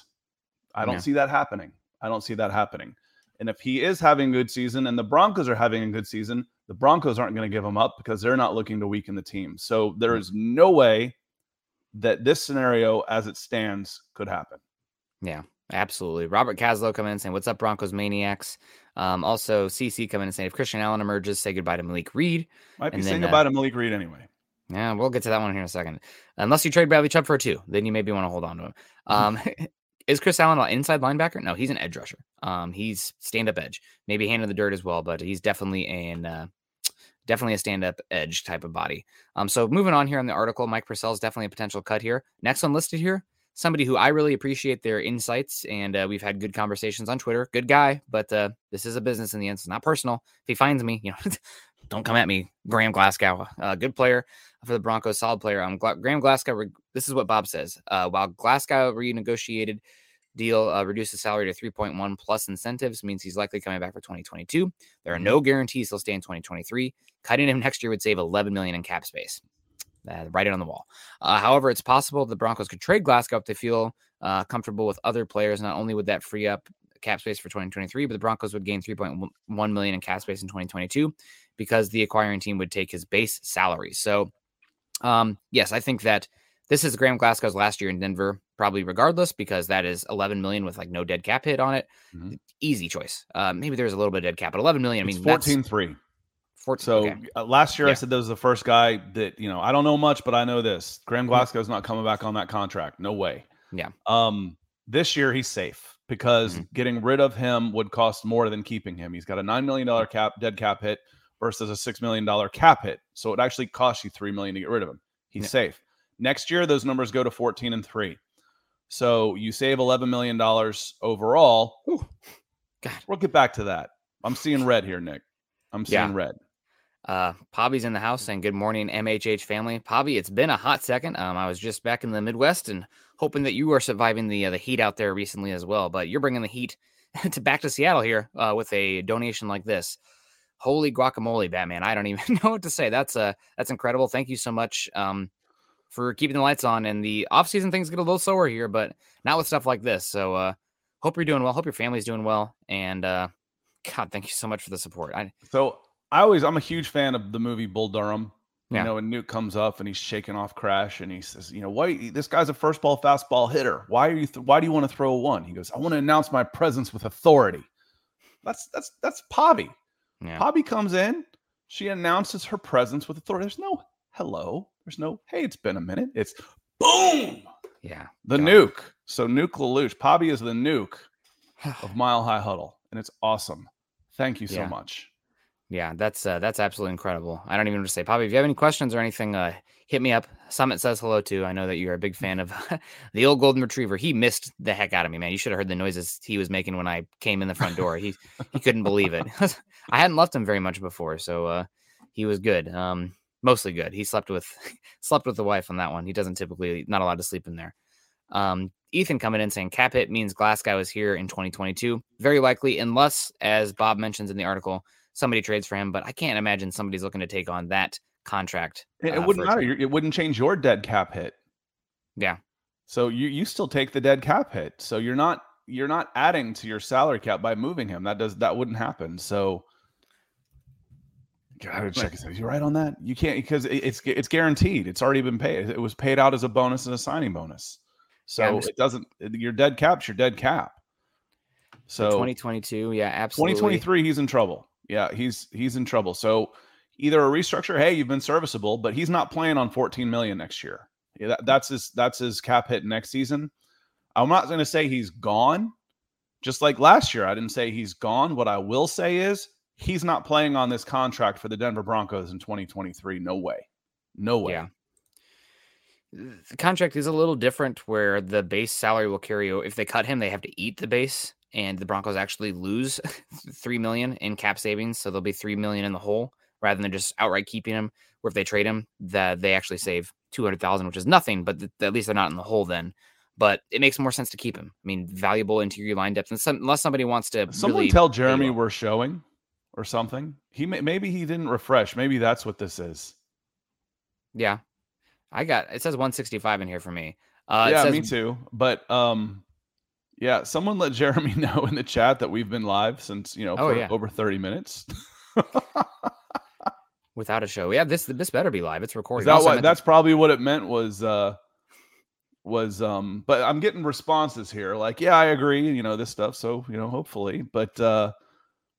I don't Yeah. see that happening. I don't see that happening. And if he is having a good season and the Broncos are having a good season, the Broncos aren't going to give him up because they're not looking to weaken the team. So there is no way that this scenario, as it stands, could happen. Yeah, absolutely. Robert Caslow coming in saying, What's up, Broncos Maniacs? Um, also, CC coming in saying, If Christian Allen emerges, say goodbye to Malik Reed. Might be saying uh, goodbye to Malik Reed anyway. Yeah, we'll get to that one here in a second. Unless you trade Bradley Chubb for a two, then you maybe want to hold on to him. Um, is Chris Allen an inside linebacker? No, he's an edge rusher. Um, he's stand up edge, maybe hand in the dirt as well, but he's definitely an uh, definitely a stand up edge type of body. Um, so moving on here in the article, Mike Purcell is definitely a potential cut here. Next one listed here, somebody who I really appreciate their insights, and uh, we've had good conversations on Twitter. Good guy, but uh, this is a business in the end. It's not personal. If he finds me, you know, don't come at me, Graham Glasgow, uh, good player for the Broncos, solid player. Um, Gla- Graham Glasgow. This is what Bob says. Uh, while Glasgow renegotiated deal uh, reduces salary to 3.1 plus incentives means he's likely coming back for 2022. There are no guarantees he'll stay in 2023. Cutting him next year would save 11 million in cap space. Uh, write it on the wall. Uh, however, it's possible the Broncos could trade Glasgow if they feel uh, comfortable with other players. Not only would that free up cap space for 2023, but the Broncos would gain 3.1 million in cap space in 2022 because the acquiring team would take his base salary. So, um, yes, I think that this is Graham Glasgow's last year in Denver, probably regardless, because that is 11 million with like no dead cap hit on it. Mm-hmm. Easy choice. Uh, maybe there's a little bit of dead cap, but 11 million. I mean, it's 14 3. 14, so okay. uh, last year Yeah. I said that was the first guy that you know I don't know much, but I know this. Graham Mhm. Glasgow's not coming back on that contract. No way. Yeah. Um, this year he's safe because Mhm. getting rid of him would cost more than keeping him. He's got a nine million dollar cap dead cap hit versus a six million dollar cap hit, so it actually costs you three million to get rid of him. He's Yeah. safe. Next year those numbers go to fourteen and three, so you save eleven million dollars overall. God. We'll get back to that. I'm seeing red here, Nick. I'm seeing Yeah. red. Uh, Pobby's in the house saying good morning, MHH family. Pobby, it's been a hot second. Um, I was just back in the Midwest and hoping that you are surviving the uh, the heat out there recently as well. But you're bringing the heat to back to Seattle here uh, with a donation like this. Holy guacamole, Batman! I don't even know what to say. That's uh that's incredible. Thank you so much um for keeping the lights on. And the off season things get a little slower here, but not with stuff like this. So uh, hope you're doing well. Hope your family's doing well. And uh, God, thank you so much for the support. I So I always I'm a huge fan of the movie Bull Durham. Yeah. You know, when Nuke comes up and he's shaking off Crash and he says, you know, why this guy's a first ball fastball hitter. Why are you th- why do you want to throw a one? He goes, I want to announce my presence with authority. That's that's that's Pobby. yeah. Pobby comes in, she announces her presence with authority. There's no hello. There's no hey, it's been a minute. It's boom. Yeah. The nuke. So Nuke LaLoosh. Pobby is the nuke of Mile High Huddle, and it's awesome. Thank you so Yeah. much. Yeah, that's uh, that's absolutely incredible. I don't even know to say. Poppy, if you have any questions or anything, uh, hit me up. Summit says hello too. I know that you're a big fan of the old golden retriever. He missed the heck out of me, man. You should have heard the noises he was making when I came in the front door. He he couldn't believe it. I hadn't left him very much before, so uh, he was good. Um, mostly good. He slept with slept with the wife on that one. He doesn't typically not allowed to sleep in there. Um, Ethan coming in saying cap hit means Glasgow is here in 2022. Very likely, unless, as Bob mentions in the article, somebody trades for him. But I can't imagine somebody's looking to take on that contract. It, it uh, wouldn't matter. It wouldn't change your dead cap hit. Yeah. So you you still take the dead cap hit. So you're not you're not adding to your salary cap by moving him. That does that wouldn't happen. So gotta check Is you right on that? You can't because it's it's guaranteed. It's already been paid. It was paid out as a bonus and a signing bonus. So Yeah, just- it doesn't your dead cap's your dead cap. So 2022, yeah, absolutely. 2023 he's in trouble yeah he's he's in trouble. So either a restructure hey you've been serviceable but he's not playing on 14 million next year. Yeah, that, that's his that's his cap hit next season. I'm not going to say he's gone. Just like last year i didn't say he's gone. What i will say is he's not playing on this contract for the denver broncos in 2023 no way. No way. Yeah. The contract is a little different where the base salary will carry if they cut him, they have to eat the base and the Broncos actually lose 3 million in cap savings, so they'll be 3 million in the hole rather than just outright keeping him. Or if they trade him, that they actually save 200,000, which is nothing, but th- at least they're not in the hole then. But it makes more sense to keep him. I mean, valuable interior line depth, and some, unless somebody wants to someone really tell jeremy we're showing or something he may, maybe he didn't refresh maybe that's what this is Yeah, I got it says 165 in here for me. Uh, it yeah, says me too. But um, yeah, someone let Jeremy know in the chat that we've been live since you know Oh, yeah. over thirty minutes. without a show. Yeah, this this better be live. It's recorded. that what? meant to- That's probably what it meant. Was uh, was um. But I'm getting responses here, like, yeah, I agree. You know this stuff. So you know, hopefully, but uh,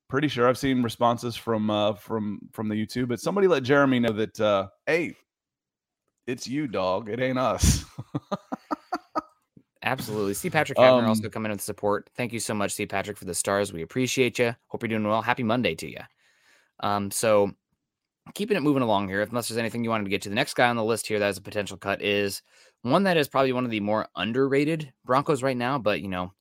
pretty sure I've seen responses from uh from from the YouTube. But somebody let Jeremy know that uh, hey, it's you, dog. It ain't us. Absolutely. See Patrick Havner also Um, coming in with support. Thank you so much, see Patrick, for the stars. We appreciate you. Hope you're doing well. Happy Monday to you. Um, so keeping it moving along here, unless there's anything you wanted to get to. The next guy on the list here that is a potential cut is one that is probably one of the more underrated Broncos right now, but you know,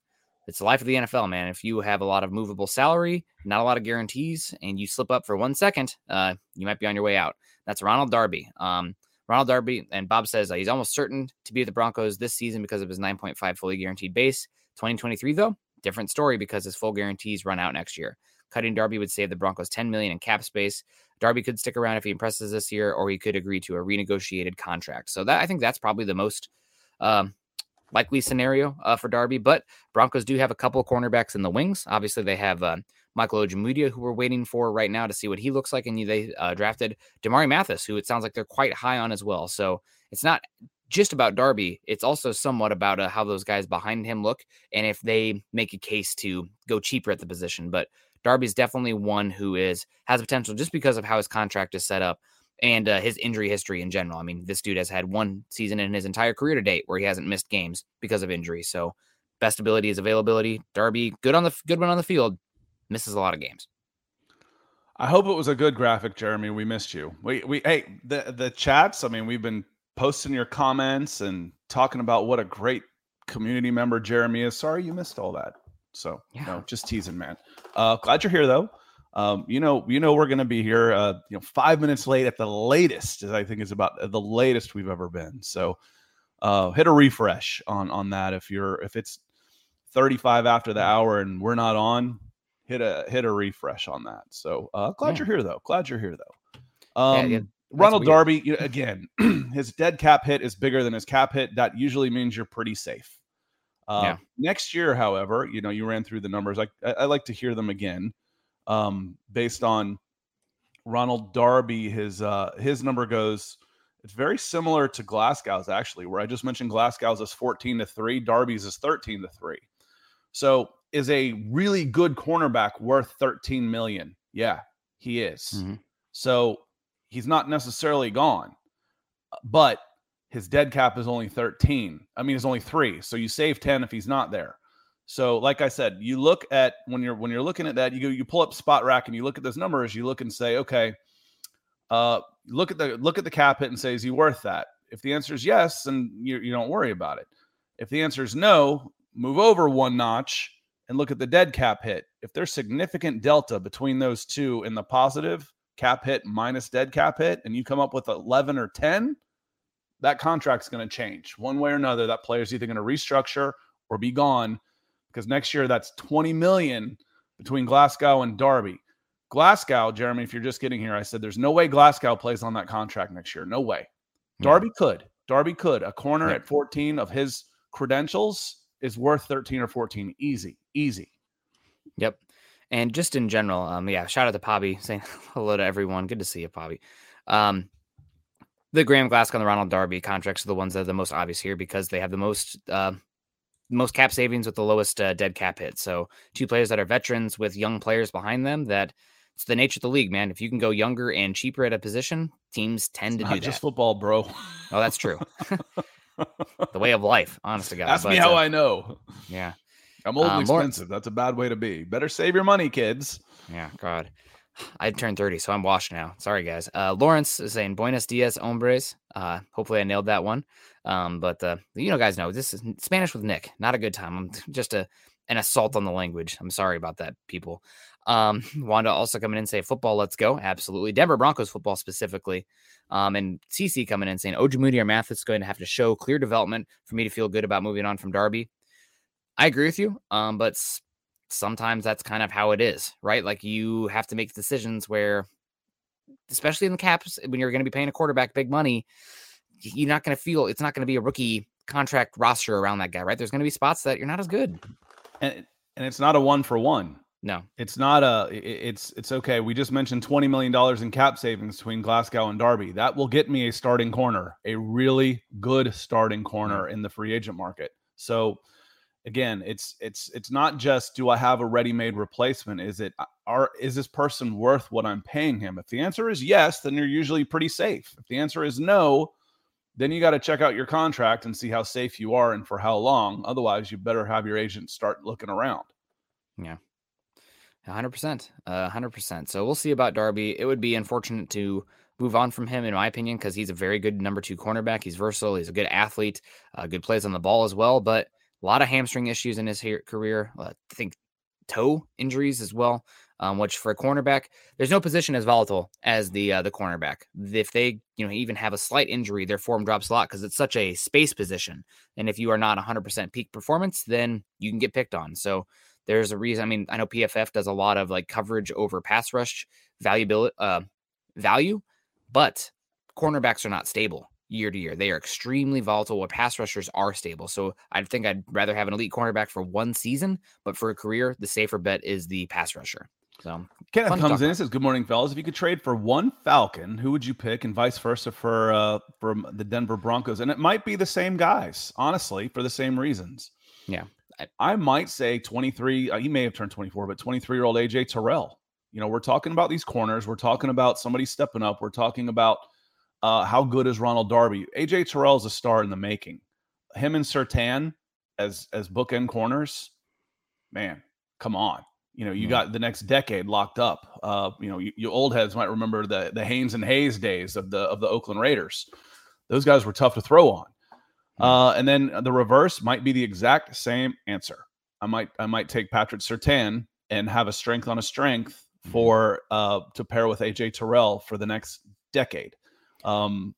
it's the life of the NFL, man. If you have a lot of movable salary, not a lot of guarantees, and you slip up for one second, uh, you might be on your way out. That's Ronald Darby. Um, Ronald Darby, and Bob says uh, he's almost certain to be with the Broncos this season because of his 9.5 fully guaranteed base. 2023, though, different story because his full guarantees run out next year. Cutting Darby would save the Broncos 10 million in cap space. Darby could stick around if he impresses this year, or he could agree to a renegotiated contract. So that I think that's probably the most um, likely scenario uh, for Darby. But Broncos do have a couple cornerbacks in the wings. Obviously, they have uh, Michael Ojemudia, who we're waiting for right now to see what he looks like. And they uh, drafted Damari Mathis, who it sounds like they're quite high on as well. So it's not just about Darby. It's also somewhat about uh, how those guys behind him look and if they make a case to go cheaper at the position. But Darby's definitely one who is has potential just because of how his contract is set up and uh, his injury history in general. I mean, this dude has had one season in his entire career to date where he hasn't missed games because of injury. So, best ability is availability. Darby, good on the good one on the field, misses a lot of games. I hope it was a good graphic, Jeremy. We missed you. We we hey the the chats. I mean, we've been posting your comments and talking about what a great community member Jeremy is. Sorry you missed all that. So yeah. no, just teasing, man. Uh, glad you're here though. Um, you know, you know, we're going to be here, uh, you know, five minutes late at the latest. I think is about the latest we've ever been. So, uh, hit a refresh on on that if you're if it's 35 after the hour and we're not on, hit a hit a refresh on that. So, uh, glad yeah. you're here though. Glad you're here though. Um, yeah, yeah. Ronald weird. Darby, you know, again, his dead cap hit is bigger than his cap hit. That usually means you're pretty safe. Uh, yeah. Next year, however, you know, you ran through the numbers. I, I, I like to hear them again um, based on Ronald Darby. His uh, his number goes. It's very similar to Glasgow's actually, where I just mentioned Glasgow's is 14 to 3, Darby's is 13 to 3. So is a really good cornerback worth 13 million? Yeah, he is. Mm-hmm. So he's not necessarily gone, but his dead cap is only 13. I mean, it's only three. So you save 10 if he's not there. So, like I said, you look at when you're when you're looking at that, you go, you pull up Spotrac and you look at those numbers, you look and say, okay, uh, look at the look at the cap hit and say, is he worth that? If the answer is yes, then you, you don't worry about it. If the answer is no, move over one notch and look at the dead cap hit. If there's significant delta between those two in the positive cap hit minus dead cap hit, and you come up with 11 or 10, that contract's going to change one way or another. That player's either going to restructure or be gone because next year that's 20 million between Glasgow and Darby. Glasgow, Jeremy, if you're just getting here, I said there's no way Glasgow plays on that contract next year. No way. Darby yeah. could. Darby could. A corner at 14 of his credentials is worth 13 or 14. Easy, easy. Yep. And just in general, um, yeah, shout out to Pobby saying hello to everyone. Good to see you, Pobby. Um, the Graham Glasgow and the Ronald Darby contracts are the ones that are the most obvious here because they have the most uh, most cap savings with the lowest uh, dead cap hit. So two players that are veterans with young players behind them. That it's the nature of the league, man. If you can go younger and cheaper at a position, teams tend it's to do just that. football, bro. Oh, that's true. the way of life, honest to God. Ask but, me how uh, I know. Yeah. I'm old um, and expensive. More... That's a bad way to be. Better save your money, kids. Yeah, God. I turned 30, so I'm washed now. Sorry, guys. Uh, Lawrence is saying Buenos dias, hombres. Uh, hopefully, I nailed that one. Um, but uh, you know, guys know this is Spanish with Nick. Not a good time. I'm just a an assault on the language. I'm sorry about that, people. Um, Wanda also coming in saying football, let's go. Absolutely. Denver Broncos football specifically. Um, and CC coming in saying Ojemudia or Mathis is going to have to show clear development for me to feel good about moving on from Darby. I agree with you. Um, but sometimes that's kind of how it is, right? Like you have to make decisions where, especially in the caps, when you're going to be paying a quarterback big money, you're not going to feel it's not going to be a rookie contract roster around that guy, right? There's going to be spots that you're not as good. And and it's not a one for one. No, it's not a. It's it's okay. We just mentioned twenty million dollars in cap savings between Glasgow and Darby. That will get me a starting corner, a really good starting corner mm. in the free agent market. So again, it's it's it's not just do I have a ready-made replacement? Is it uh, are is this person worth what I'm paying him? If the answer is yes, then you're usually pretty safe. If the answer is no, then you got to check out your contract and see how safe you are and for how long. Otherwise, you better have your agent start looking around. Yeah. 100%. Uh, 100%. So we'll see about Darby. It would be unfortunate to move on from him, in my opinion, because he's a very good number two cornerback. He's versatile. He's a good athlete, uh, good plays on the ball as well. But A lot of hamstring issues in his career. Uh, I think toe injuries as well. Um, which for a cornerback, there's no position as volatile as the uh, the cornerback. If they you know even have a slight injury, their form drops a lot because it's such a space position. And if you are not 100% peak performance, then you can get picked on. So there's a reason. I mean, I know PFF does a lot of like coverage over pass rush valuability uh, value, but cornerbacks are not stable year to year. They are extremely volatile where pass rushers are stable. So I think I'd rather have an elite cornerback for one season, but for a career, the safer bet is the pass rusher. So Kenneth comes in and says, "Good morning, fellas. If you could trade for one Falcon, who would you pick, and vice versa for uh, for the Denver Broncos? And it might be the same guys, honestly, for the same reasons. Yeah. I, I might say 23. Uh, he may have turned 24, but 23 year old AJ Terrell. You know, we're talking about these corners. We're talking about somebody stepping up. We're talking about uh, how good is Ronald Darby. AJ Terrell is a star in the making. Him and Surtain as as bookend corners, man, come on. You know, you Yeah. got the next decade locked up. Uh, you know, you, you old heads might remember the the Haynes and Hayes days of the of the Oakland Raiders. Those guys were tough to throw on. Uh, and then the reverse might be the exact same answer. I might I might take Patrick Surtain and have a strength on a strength for uh to pair with AJ Terrell for the next decade. Um,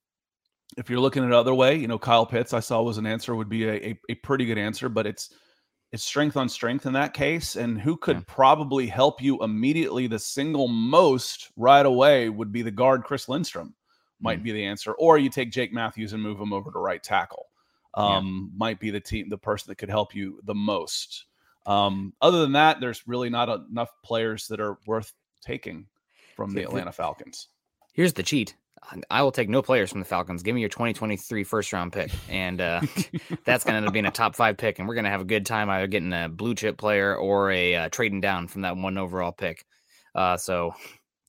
if you're looking at it other way, you know, Kyle Pitts I saw was an answer would be a, a, a pretty good answer, but it's it's strength on strength in that case. And who could Yeah. probably help you immediately the single most right away would be the guard Chris Lindstrom might be the answer. Or you take Jake Matthews and move him over to right tackle. Yeah. Um, might be the team, the person that could help you the most. Um, other than that, there's really not enough players that are worth taking from the the- Atlanta Falcons. Here's the cheat. I will take no players from the Falcons. Give me your 2023 first round pick. And uh, that's going to end up being a top five pick. And we're going to have a good time either getting a blue chip player or a uh, trading down from that one overall pick. Uh, so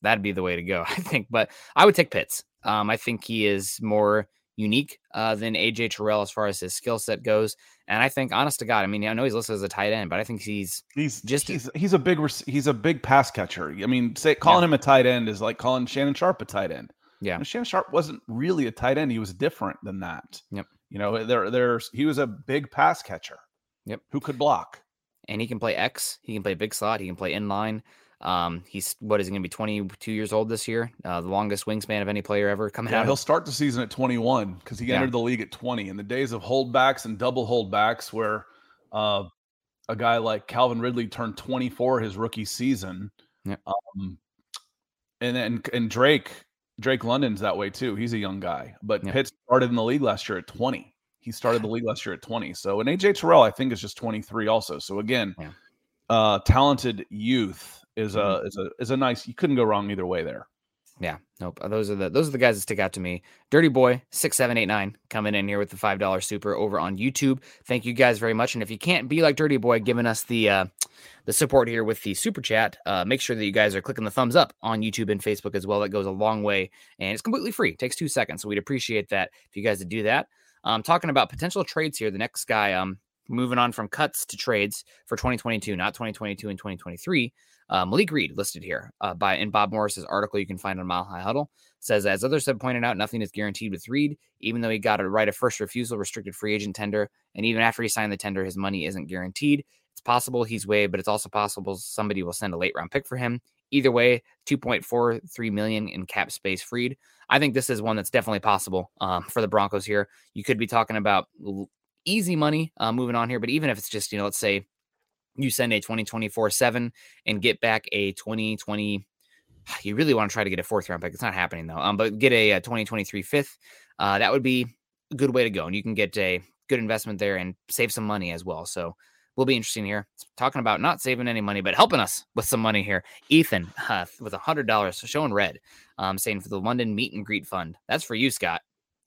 that'd be the way to go, I think. But I would take Pitts. Um, I think he is more unique uh, than AJ Terrell as far as his skill set goes. And I think, honest to God, I mean, I know he's listed as a tight end, but I think he's He's Just- he's he's a big he's a big pass catcher. I mean, say calling him a tight end is like calling Shannon Sharpe a tight end. Yeah. And Shannon Sharpe wasn't really a tight end. He was different than that. Yep. You know, there there's he was a big pass catcher. Yep. Who could block? and he can play X. He can play big slot. He can play inline. Um, he's what is he going to be 22 years old this year? Uh, the longest wingspan of any player ever coming Yeah, out. he'll Of, start the season at 21 because he Yeah. entered the league at 20. In the days of holdbacks and double holdbacks, where uh, a guy like Calvin Ridley turned 24 his rookie season, Yep. um, and then and Drake Drake London's that way too. He's a young guy, but Yep. Pitt started in the league last year at 20. He started the league last year at 20. So, and AJ Terrell, I think, is just 23 also. So again, Yeah. uh, talented youth is a is a is a nice. You couldn't go wrong either way there. yeah, nope. Uh, Those are the those are the guys that stick out to me. Dirty Boy six seven eight nine coming in here with the five dollar super over on YouTube. Thank you guys very much. And if you can't be like Dirty Boy, giving us the uh, the support here with the super chat, uh, make sure that you guys are clicking the thumbs up on YouTube and Facebook as well. That goes a long way, and it's completely free. takes two seconds, so we'd appreciate that if you guys would do that. Um, talking about potential trades here. The next guy, um, moving on from cuts to trades for 2022, not 2022 and 2023. Uh, Malik Reed listed here uh, by in Bob Morris's article you can find on Mile High Huddle says as others have pointed out, nothing is guaranteed with Reed. Even though he got a right of first refusal restricted free agent tender, and even after he signed the tender, his money isn't guaranteed. It's possible he's waived, but it's also possible somebody will send a late round pick for him. Either way, 2.43 million in cap space freed. I think this is one that's definitely possible um, for the Broncos here. You could be talking about easy money uh, moving on here, but even if it's just, you know, let's say you send a 2024 7 and get back a 2020 you really want to try to get a fourth round pick it's not happening though um but get a, uh 2023 fifth uh that would be a good way to go and you can get a good investment there and save some money as well so will be interesting here talking about not saving any money but helping us with some money here ethan uh, with a hundred dollars showing red um saying for the london meet and greet fund that's for you scott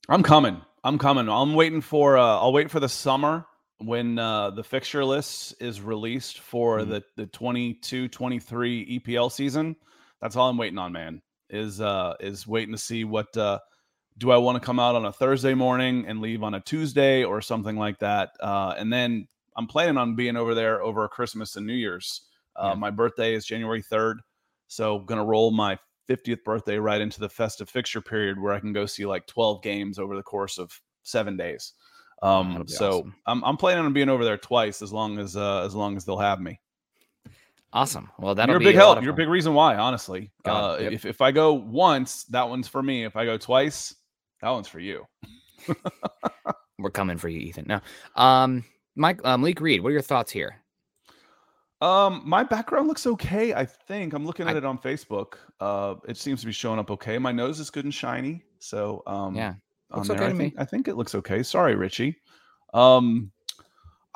I'm coming. I'm coming. I'm waiting for. Uh, I'll wait for the summer when uh, the fixture list is released for Mhm. the the 22 23 EPL season. That's all I'm waiting on, man. Is uh is waiting to see what uh do I want to come out on a Thursday morning and leave on a Tuesday or something like that. Uh and then I'm planning on being over there over Christmas and New Year's. Uh Yeah. my birthday is January 3rd. So I'm gonna roll my 50th birthday right into the festive fixture period where I can go see like 12 games over the course of seven days. Um, so awesome. I'm I'm planning on being over there twice as long as uh, as long as they'll have me. Awesome. Well, that'll you're a big help. You're a big reason why, honestly. Uh, yep. If if I go once, that one's for me. If I go twice, that one's for you. We're coming for you, Ethan. Now, um, Mike um, Malik Reed, what are your thoughts here? Um, my background looks okay. I think I'm looking at I, it on Facebook. Uh, it seems to be showing up okay. My nose is good and shiny, so um, yeah, looks okay there, to I think, me. I think it looks okay. Sorry, Richie. Um,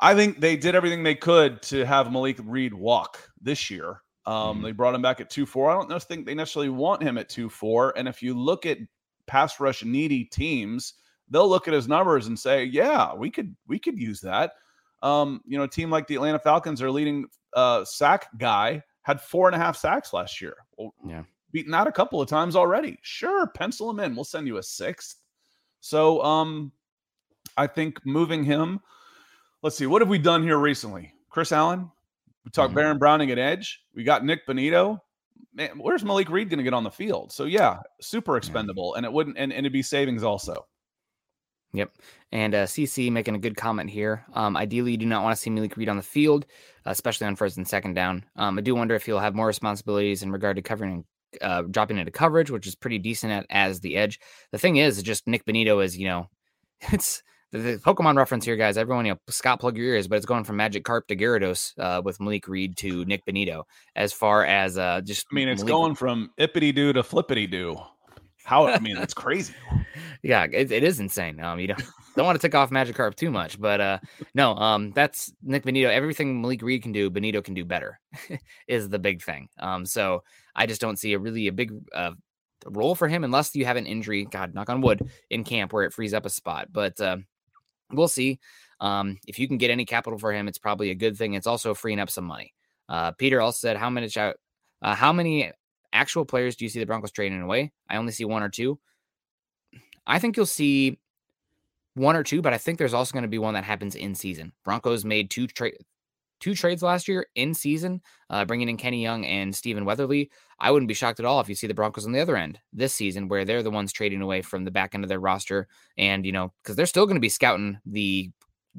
I think they did everything they could to have Malik Reed walk this year. Um, mm They brought him back at two four. I don't think they necessarily want him at two four. And if you look at pass rush needy teams, they'll look at his numbers and say, "Yeah, we could we could use that." Um, you know, a team like the Atlanta Falcons, their leading uh, sack guy, had four and a half sacks last year. Well, yeah, beaten that a couple of times already. Sure, pencil him in. We'll send you a sixth. So, um, I think moving him. Let's see, what have we done here recently? Chris Allen. We talked mm-hmm. Baron Browning at edge. We got Nik Bonitto. man, where's Malik Reed going to get on the field? So yeah, super expendable, and it wouldn't, and, and it'd be savings also. Yep. And uh, CC making a good comment here. Um, ideally, you do not want to see Malik Reed on the field, especially on first and second down. Um, I do wonder if he'll have more responsibilities in regard to covering, uh, dropping into coverage, which is pretty decent at as the edge. The thing is, just Nik Bonitto is, you know, it's the, the, Pokemon reference here, guys. Everyone, you know, Scott, plug your ears, but it's going from Magikarp to Gyarados uh, with Malik Reed to Nik Bonitto. As far as uh, just, I mean, it's Malik- going from ippity doo to flippity doo. How I mean, it's crazy. yeah, it, it is insane. Um, you don't don't want to take off Magikarp too much, but uh, no, um, that's Nik Bonitto. Everything Malik Reed can do, Bonitto can do better. is the big thing. Um, so I just don't see a really a big uh role for him unless you have an injury. God, knock on wood in camp where it frees up a spot, but. Uh, we'll see. Um, if you can get any capital for him, it's probably a good thing. It's also freeing up some money. Uh, Peter also said, "How many uh, how many actual players do you see the Broncos trading away? I only see one or two. I think you'll see one or two, but I think there's also going to be one that happens in season. Broncos made two trade two trades last year in season, uh, bringing in Kenny Young and Stephen Weatherly. I wouldn't be shocked at all if you see the Broncos on the other end this season, where they're the ones trading away from the back end of their roster, and you know, because they're still going to be scouting the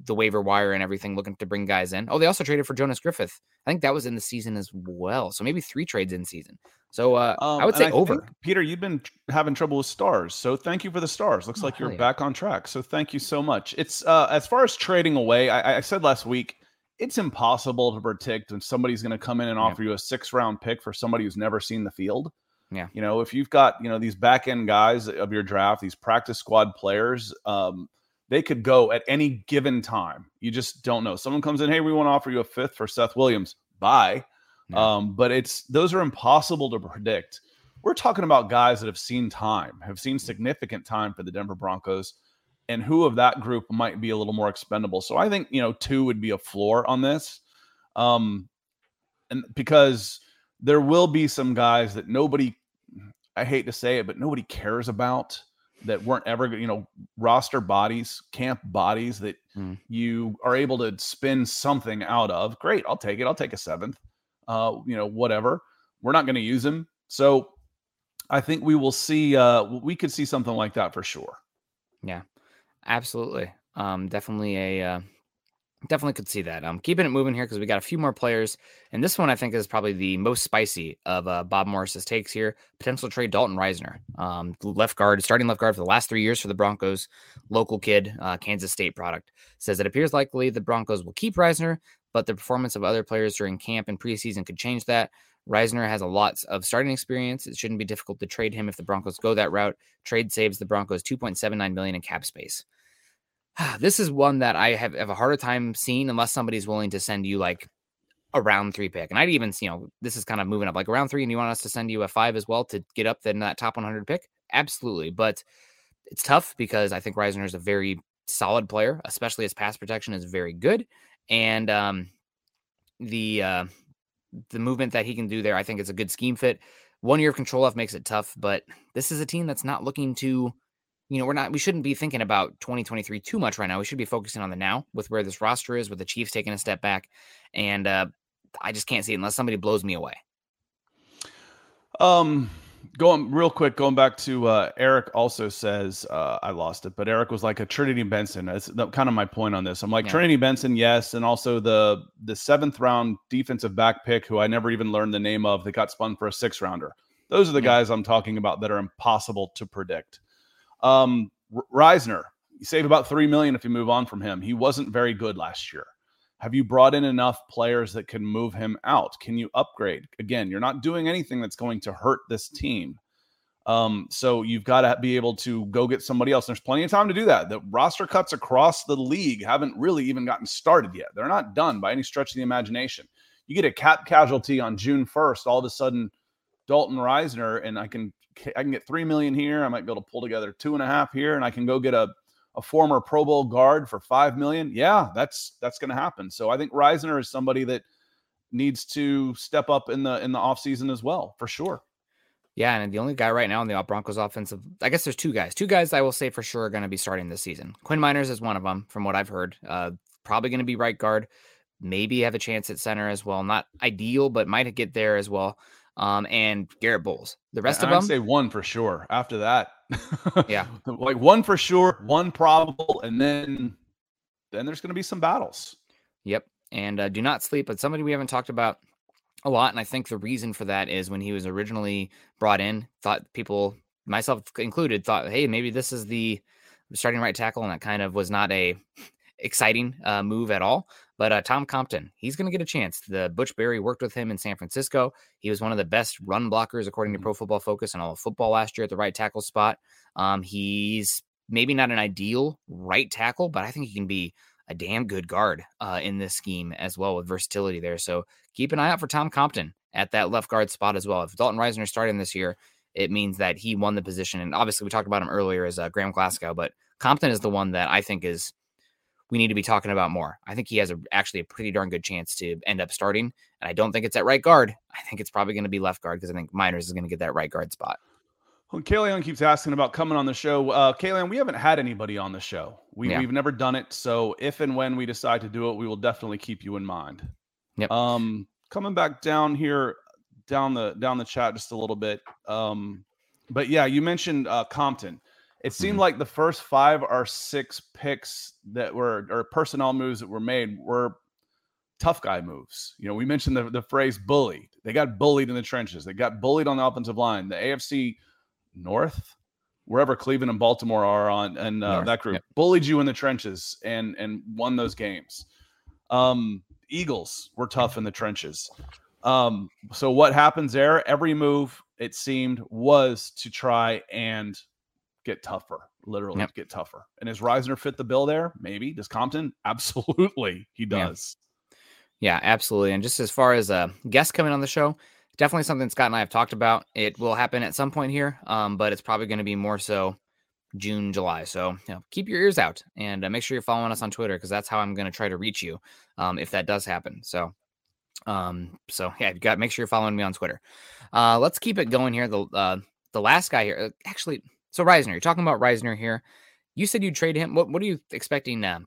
the waiver wire and everything, looking to bring guys in. Oh, they also traded for Jonas Griffith. I think that was in the season as well. So maybe three trades in season. So uh, um, I would say I over. Peter, you've been having trouble with stars, so thank you for the stars. Looks oh, like you're yeah. back on track. So thank you so much. It's uh, as far as trading away. I, I said last week it's impossible to predict when somebody's going to come in and offer yeah. you a six round pick for somebody who's never seen the field. Yeah. You know, if you've got, you know, these back end guys of your draft, these practice squad players, um, they could go at any given time. You just don't know. Someone comes in, hey, we want to offer you a fifth for Seth Williams. Bye. Um, but it's those are impossible to predict. We're talking about guys that have seen time, have seen significant time for the Denver Broncos and who of that group might be a little more expendable. So I think, you know, two would be a floor on this. Um, and because there will be some guys that nobody, I hate to say it, but nobody cares about that weren't ever, you know, roster bodies, camp bodies that mm. you are able to spin something out of. Great. I'll take it. I'll take a seventh, uh, you know, whatever. We're not going to use him. So I think we will see, uh, we could see something like that for sure. Yeah. Absolutely. Um, definitely a uh, definitely could see that. Um, keeping it moving here because we got a few more players, and this one I think is probably the most spicy of uh, Bob Morris's takes here. Potential trade Dalton Risner, um, left guard, starting left guard for the last three years for the Broncos. Local kid, uh, Kansas State product. Says it appears likely the Broncos will keep Risner, but the performance of other players during camp and preseason could change that. Risner has a lot of starting experience. It shouldn't be difficult to trade him if the Broncos go that route. Trade saves the Broncos 2.79 million in cap space. This is one that I have, have a harder time seeing unless somebody's willing to send you like a round three pick. And I'd even, you know, this is kind of moving up like around three, and you want us to send you a five as well to get up in that top 100 pick? Absolutely. But it's tough because I think Risner is a very solid player, especially his pass protection is very good. And um, the uh, the movement that he can do there, I think it's a good scheme fit. One year of control off makes it tough, but this is a team that's not looking to, you know, we're not, we shouldn't be thinking about 2023 too much right now. We should be focusing on the now with where this roster is, with the Chiefs taking a step back. And uh, I just can't see it unless somebody blows me away. Um, going real quick, going back to uh, Eric also says uh, I lost it, but Eric was like a Trinity Benson. That's the, kind of my point on this. I'm like Yeah. Trinity Benson, yes, and also the the seventh round defensive back pick, who I never even learned the name of, that got spun for a six rounder. Those are the Yeah. guys I'm talking about that are impossible to predict. Um, Risner, you save about three million if you move on from him. He wasn't very good last year. Have you brought in enough players that can move him out? Can you upgrade? Again, you're not doing anything that's going to hurt this team. Um, so you've got to be able to go get somebody else. There's plenty of time to do that. The roster cuts across the league haven't really even gotten started yet. They're not done by any stretch of the imagination. You get a cap casualty on June 1st, all of a sudden, Dalton Risner, and I can I can get three million here. I might be able to pull together two and a half here, and I can go get a a former Pro Bowl guard for five million. Yeah, that's that's going to happen. So I think Risner is somebody that needs to step up in the in the offseason as well, for sure. Yeah, and the only guy right now in the Broncos offensive, I guess there's two guys. Two guys I will say for sure are going to be starting this season. Quinn Meinerz is one of them, from what I've heard. Uh, probably going to be right guard. Maybe have a chance at center as well. Not ideal, but might get there as well. Um, and Garett Bolles. The rest of I'd them, say one for sure. After that, Yeah. like one for sure, one probable, and then then there's going to be some battles. Yep. And uh, do not sleep. But somebody we haven't talked about a lot. And I think the reason for that is when he was originally brought in, thought people, myself included, thought, hey, maybe this is the starting right tackle. And that kind of was not a exciting uh, move at all. But uh, Tom Compton, he's going to get a chance. The Butch Barry worked with him in San Francisco. He was one of the best run blockers, according to Pro Football Focus, in all of football last year at the right tackle spot. Um, he's maybe not an ideal right tackle, but I think he can be a damn good guard uh, in this scheme as well with versatility there. So keep an eye out for Tom Compton at that left guard spot as well. If Dalton Risner starting this year, it means that he won the position. And obviously, we talked about him earlier as uh, Graham Glasgow, but Compton is the one that I think is we need to be talking about more. I think he has a, actually a pretty darn good chance to end up starting. And I don't think it's at right guard. I think it's probably going to be left guard because I think Meinerz is going to get that right guard spot. Well, Kayleon keeps asking about coming on the show. Uh, Kayleon, we haven't had anybody on the show. We, Yeah. We've never done it. So if and when we decide to do it, we will definitely keep you in mind. Yep. Um, coming back down here, down the down the chat just a little bit. Um, but yeah, you mentioned uh, Compton. It seemed Mhm. like the first five or six picks that were or personnel moves that were made were tough guy moves. You know, we mentioned the, the phrase bullied. They got bullied in the trenches. They got bullied on the offensive line. The AFC North, wherever Cleveland and Baltimore are on, and uh, that group bullied you in the trenches and and won those games. Um, Eagles were tough in the trenches. Um, so what happens there? Every move it seemed was to try and get tougher, literally Yep. get tougher. And does Risner fit the bill there? Maybe. Does Compton? Absolutely, he does. Yeah, absolutely. And just as far as uh, guests coming on the show, definitely something Scott and I have talked about. It will happen at some point here, um, but it's probably going to be more so June, July. So you know, keep your ears out and uh, make sure you're following us on Twitter because that's how I'm going to try to reach you um, if that does happen. So, um, so yeah, you got make sure you're following me on Twitter. Uh, let's keep it going here. The uh, the last guy here, uh, actually, so Risner, you're talking about Risner here. You said you'd trade him. What what are you expecting? Uh,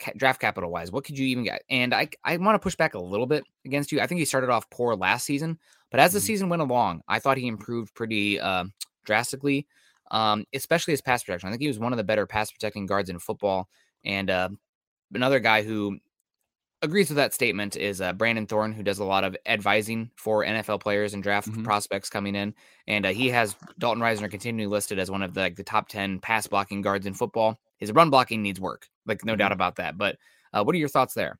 ca- draft capital wise, what could you even get? And I I want to push back a little bit against you. I think he started off poor last season, but as the Mhm. season went along, I thought he improved pretty uh, drastically, um, especially his pass protection. I think he was one of the better pass protecting guards in football. And uh, another guy who agrees with that statement is uh, Brandon Thorn, who does a lot of advising for NFL players and draft Mhm. prospects coming in. And uh, he has Dalton Risner continually listed as one of the, like, the top 10 pass blocking guards in football. His run blocking needs work, like no Mm-hmm. doubt about that. But uh, what are your thoughts there?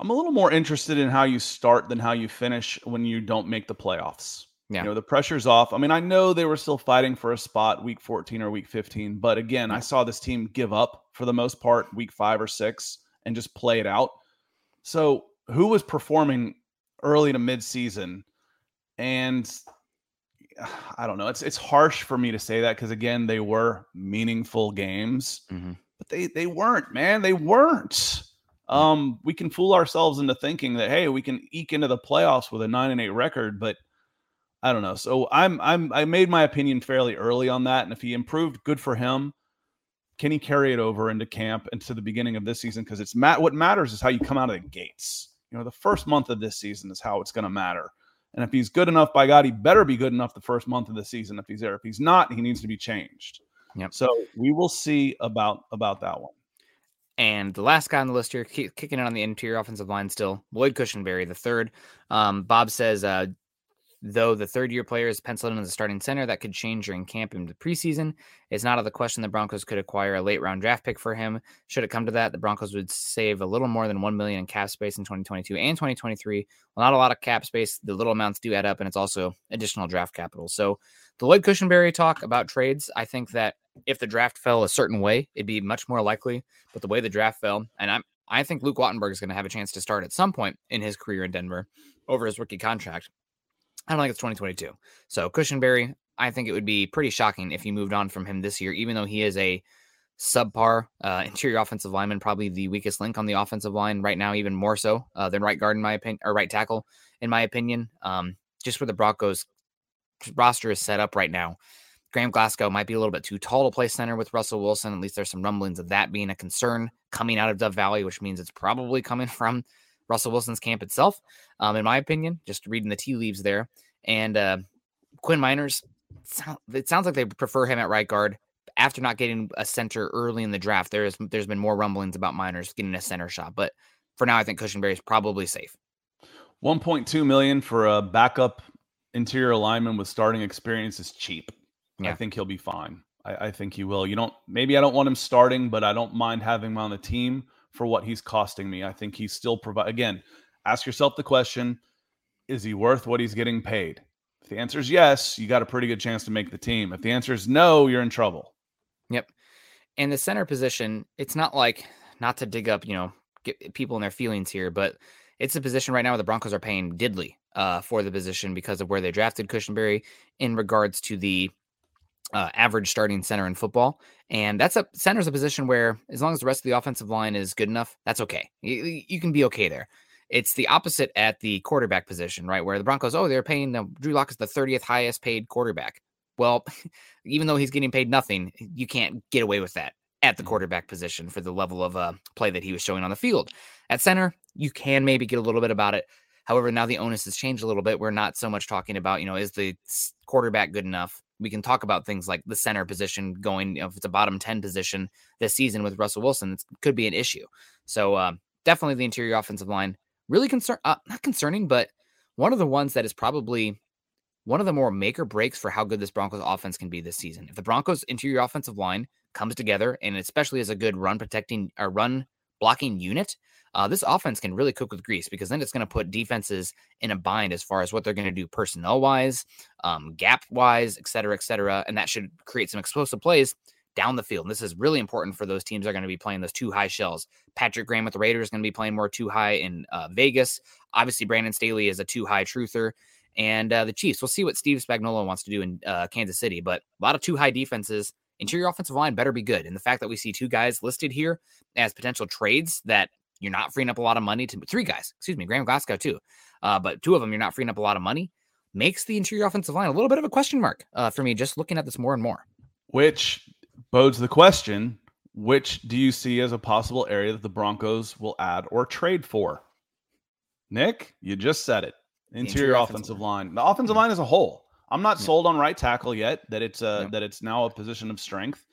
I'm a little more interested in how you start than how you finish when you don't make the playoffs. Yeah. You know, the pressure's off. I mean, I know they were still fighting for a spot week 14 or week 15, but again, I saw this team give up for the most part week five or six and just play it out. So, who was performing early to mid season? And I don't know. It's it's harsh for me to say that because again, they were meaningful games Mhm. but they they weren't, man. They weren't. Um, we can fool ourselves into thinking that hey, we can eke into the playoffs with a nine and eight record, but I don't know. So I'm I'm I made my opinion fairly early on that, and if he improved, good for him. Can he carry it over into camp and to the beginning of this season? Because it's mat. What matters is how you come out of the gates. You know, the first month of this season is how it's going to matter. And if he's good enough, by God, he better be good enough the first month of the season if he's there. If he's not, he needs to be changed. Yep. So we will see about about that one. And the last guy on the list here, kicking it on the interior offensive line still, Lloyd Cushenberry, the third. Um, Bob says uh, Though the third year player is penciled in as a starting center, that could change during camp into the preseason. It's not out of the question the Broncos could acquire a late round draft pick for him. Should it come to that, the Broncos would save a little more than one million in cap space in 2022 and 2023. Well, not a lot of cap space. The little amounts do add up, and it's also additional draft capital. So the Lloyd Cushenberry talk about trades, I think that if the draft fell a certain way, it'd be much more likely. But the way the draft fell, and I'm I think Luke Wattenberg is going to have a chance to start at some point in his career in Denver over his rookie contract. I don't think it's 2022. So Cushenberry, I think it would be pretty shocking if you moved on from him this year, even though he is a subpar uh, interior offensive lineman, probably the weakest link on the offensive line right now, even more so uh, than right guard in my opinion, or right tackle in my opinion. Um, just where the Broncos roster is set up right now, Graham Glasgow might be a little bit too tall to play center with Russell Wilson. At least there's some rumblings of that being a concern coming out of Dove Valley, which means it's probably coming from Russell Wilson's camp itself, um, in my opinion, just reading the tea leaves there. And uh, Quinn Meinerz, it sounds like they prefer him at right guard. After not getting a center early in the draft, there's there's been more rumblings about Meinerz getting a center shot. But for now, I think Cushenberry is probably safe. 1.2 million for a backup interior lineman with starting experience is cheap. Yeah. I think he'll be fine. I, I, think he will. You don't maybe I don't want him starting, but I don't mind having him on the team for what he's costing me. I think he's still provide again, ask yourself the question, is he worth what he's getting paid? If the answer is yes, you got a pretty good chance to make the team. If the answer is no, you're in trouble. Yep. And the center position, it's not like not to dig up, you know, get people in their feelings here, but it's a position right now where the Broncos are paying diddly uh, for the position because of where they drafted Cushenberry in regards to the uh, average starting center in football. And that's a center's a position where, as long as the rest of the offensive line is good enough, that's okay. You, you can be okay there. It's the opposite at the quarterback position, right? Where the Broncos, oh, they're paying the Drew Lock is the 30th highest paid quarterback. Well, even though he's getting paid nothing, you can't get away with that at the mm-hmm. quarterback position for the level of uh, play that he was showing on the field. At center, you can maybe get a little bit about it. However, now the onus has changed a little bit. We're not so much talking about, you know, is the quarterback good enough? We can talk about things like the center position going, you know, if it's a bottom 10 position this season with Russell Wilson, it could be an issue. So uh, definitely the interior offensive line, really concern, uh, not concerning, but one of the ones that is probably one of the more make or breaks for how good this Broncos offense can be this season. If the Broncos interior offensive line comes together and especially as a good run protecting or run blocking unit, uh, this offense can really cook with grease because then it's going to put defenses in a bind as far as what they're going to do personnel wise, um, gap wise, et cetera, et cetera. And that should create some explosive plays down the field. And this is really important for those teams that are going to be playing those two high shells. Patrick Graham with the Raiders is going to be playing more two high in uh, Vegas. Obviously, Brandon Staley is a two high truther. And uh, the Chiefs, we'll see what Steve Spagnuolo wants to do in uh, Kansas City, but a lot of two high defenses. Interior offensive line better be good. And the fact that we see two guys listed here as potential trades that you're not freeing up a lot of money to three guys, excuse me, Graham Glasgow too. Uh, but two of them, you're not freeing up a lot of money. Makes the interior offensive line a little bit of a question mark uh, for me, just looking at this more and more. Which bodes the question which do you see as a possible area that the Broncos will add or trade for? Nick, you just said it. Interior, interior offensive, line. line. The offensive line as a whole. I'm not yeah. sold on right tackle yet that it's uh, yeah. that it's now a position of strength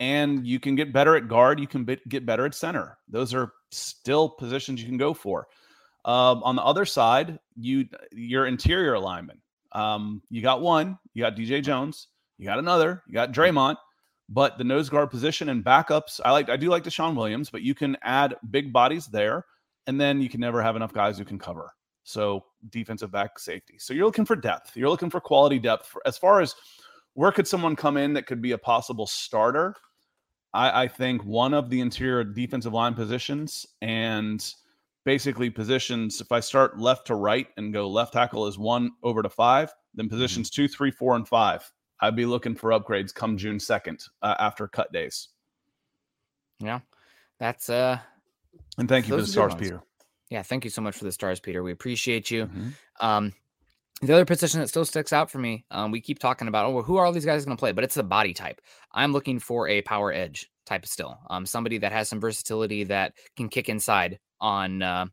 and you can get better at guard. You can be, get better at center. Those are still positions you can go for. Um, on the other side, you your interior alignment. Um, you got one. You got DJ Jones. You got another. You got Dre'Mont. But the nose guard position and backups, I like. I do like DeShawn Williams, but you can add big bodies there, and then you can never have enough guys who can cover. So defensive back safety. So you're looking for depth. You're looking for quality depth. As far as where could someone come in that could be a possible starter? I, I think one of the interior defensive line positions and basically positions. If I start left to right and go left tackle is one over to five, then mm-hmm. positions two, three, four, and five. I'd be looking for upgrades come June second uh, after cut days. Yeah, that's uh. And thank you for the stars, Peter. Yeah, thank you so much for the stars, Peter. We appreciate you. Mm-hmm. Um, the other position that still sticks out for me, um, we keep talking about, oh, well, who are all these guys going to play? But it's the body type. I'm looking for a power edge type of still, um, somebody that has some versatility that can kick inside on uh,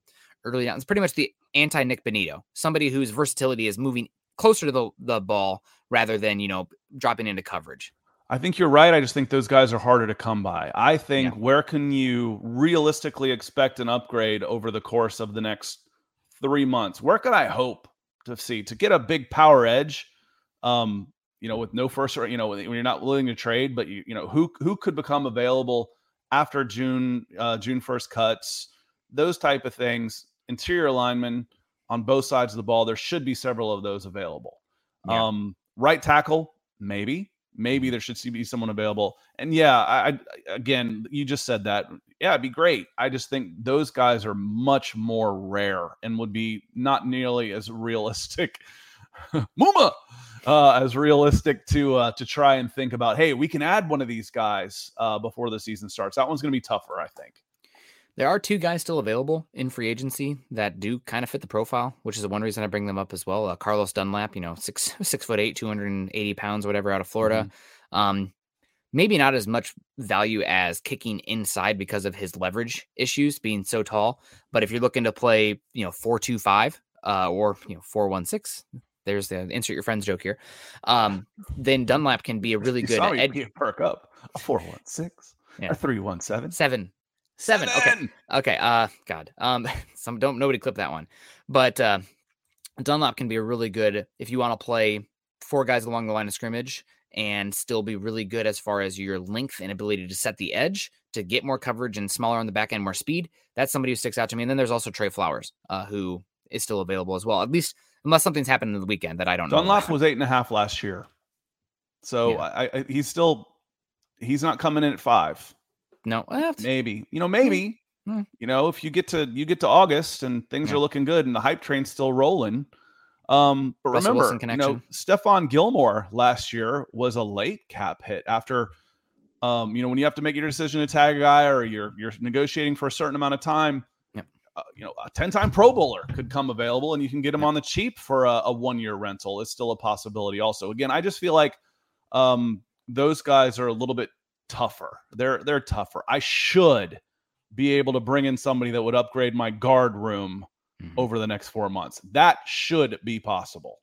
early on. It's pretty much the anti Nik Bonitto, somebody whose versatility is moving closer to the, the ball rather than, you know, dropping into coverage. I think you're right. I just think those guys are harder to come by. I think Yeah. where can you realistically expect an upgrade over the course of the next three months? Where could I hope to see to get a big power edge? Um, you know, with no first or you know, when you're not willing to trade, but you you know who who could become available after June uh, June first cuts, those type of things. Interior linemen on both sides of the ball. There should be several of those available. Yeah. Um, right tackle, maybe, maybe there should be someone available. And yeah, I, I again, you just said that. Yeah, it'd be great. I just think those guys are much more rare and would be not nearly as realistic. Muma, uh, as realistic to uh, to try and think about. Hey, we can add one of these guys uh, before the season starts. That one's going to be tougher, I think. There are two guys still available in free agency that do kind of fit the profile, which is the one reason I bring them up as well. Uh, Carlos Dunlap, you know, six six foot eight, two hundred and eighty pounds, whatever, out of Florida. Um, maybe not as much value as kicking inside because of his leverage issues being so tall. But if you're looking to play, you know, four two five uh, or you know four one six, there's the insert your friends joke here. Um, then Dunlap can be a really You good saw ed- perk up a four one six, Yeah. a three one seven, seven. Seven. Okay. Okay. Uh, God. Um, some don't nobody clip that one, but uh, Dunlap can be a really good if you want to play four guys along the line of scrimmage and still be really good as far as your length and ability to set the edge to get more coverage and smaller on the back end, more speed. That's somebody who sticks out to me. And then there's also Trey Flowers, uh, who is still available as well. At least unless something's happened in the weekend that I don't know. Dunlap was eight and a half last year, so Yeah. I, I, he's still he's not coming in at five. No. Maybe you know, maybe Hmm. you know, if you get to you get to August and things Yeah. are looking good and the hype train's still rolling. Um, but Russell remember, you know. Stephon Gilmore last year was a late cap hit after. Um, you know, when you have to make your decision to tag a guy or you're you're negotiating for a certain amount of time, Yep. uh, you know, a 10 time Pro Bowler could come available and you can get him on the cheap for a, a one year rental. It's still a possibility. Also, again, I just feel like um, those guys are a little bit tougher. They're they're tougher. I should be able to bring in somebody that would upgrade my guard room Mhm. over the next four months. That should be possible.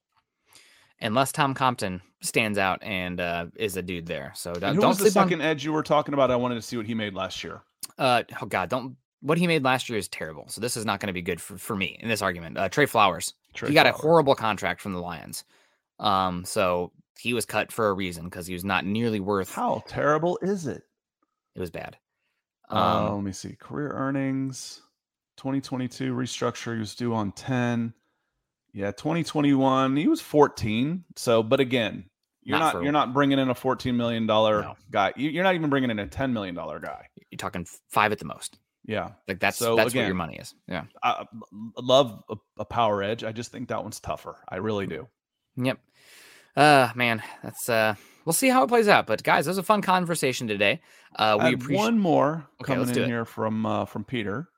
Unless Tom Compton stands out and uh, is a dude there. So don't, don't the sleep on- edge you were talking about? I wanted to see what he made last year. Uh, oh God, don't. What he made last year is terrible. So this is not going to be good for, for me in this argument. Uh, Trey Flowers, Trey he got a horrible contract from the Lions. Um, so he was cut for a reason because he was not nearly worth. How terrible is it? It was bad. Uh, Um, let me see. Career earnings, 2022 restructure. He was due on 10. Yeah, 2021. He was 14. So, but again, you're Not not, you're not bringing in a 14 million dollar No. guy. You- You're not even bringing in a 10 million dollar guy. you're talking five at the most. Yeah, Like that's So, that's where your money is. Yeah. I, I love a, a power edge. I just think that one's tougher. I really do. Yep. Uh, man, that's uh. We'll see how it plays out. But guys, it was a fun conversation today. Uh, we appreciate. one more Okay, coming in here from uh, from Peter.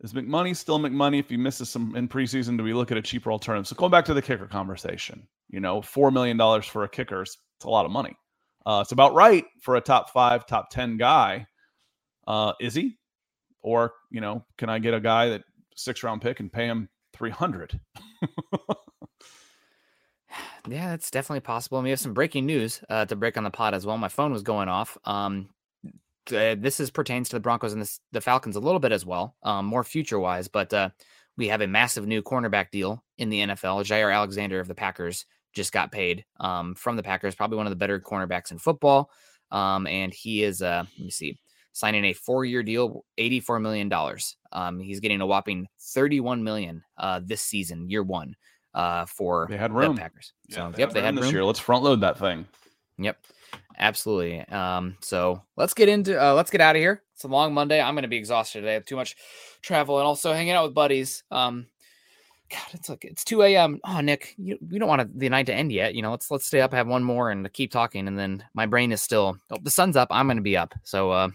Is McMoney still McMoney if he misses some in preseason? Do we look at a cheaper alternative? So going back to the kicker conversation, you know, four million dollars for a kicker is it's a lot of money. Uh, it's about right for a top five, top ten guy. Uh, is he? Or you know, can I get a guy that six round pick and pay him three hundred? Yeah, that's definitely possible. And we have some breaking news uh, to break on the pod as well. My phone was going off. Um, uh, this is pertains to the Broncos and the, the Falcons a little bit as well, um, more future wise. But uh, we have a massive new cornerback deal in the NFL. Jaire Alexander of the Packers just got paid um, from the Packers, probably one of the better cornerbacks in football. Um, and he is, uh, let me see, signing a four-year deal, eighty-four million dollars. Um, he's getting a whopping thirty-one million uh, this season, year one, uh, for They had the room. Packers. So, Yeah, yep, they had room this room. year. Let's front load that thing. Yep, absolutely. Um, so let's get into uh, let's get out of here. It's a long Monday. I'm going to be exhausted today. I have too much travel and also hanging out with buddies. Um, God, it's like it's 2 a.m. Oh, Nick, you, we don't want the night to end yet. You know, let's let's stay up, have one more, and keep talking. And then my brain is still. Oh, the sun's up. I'm going to be up. So uh,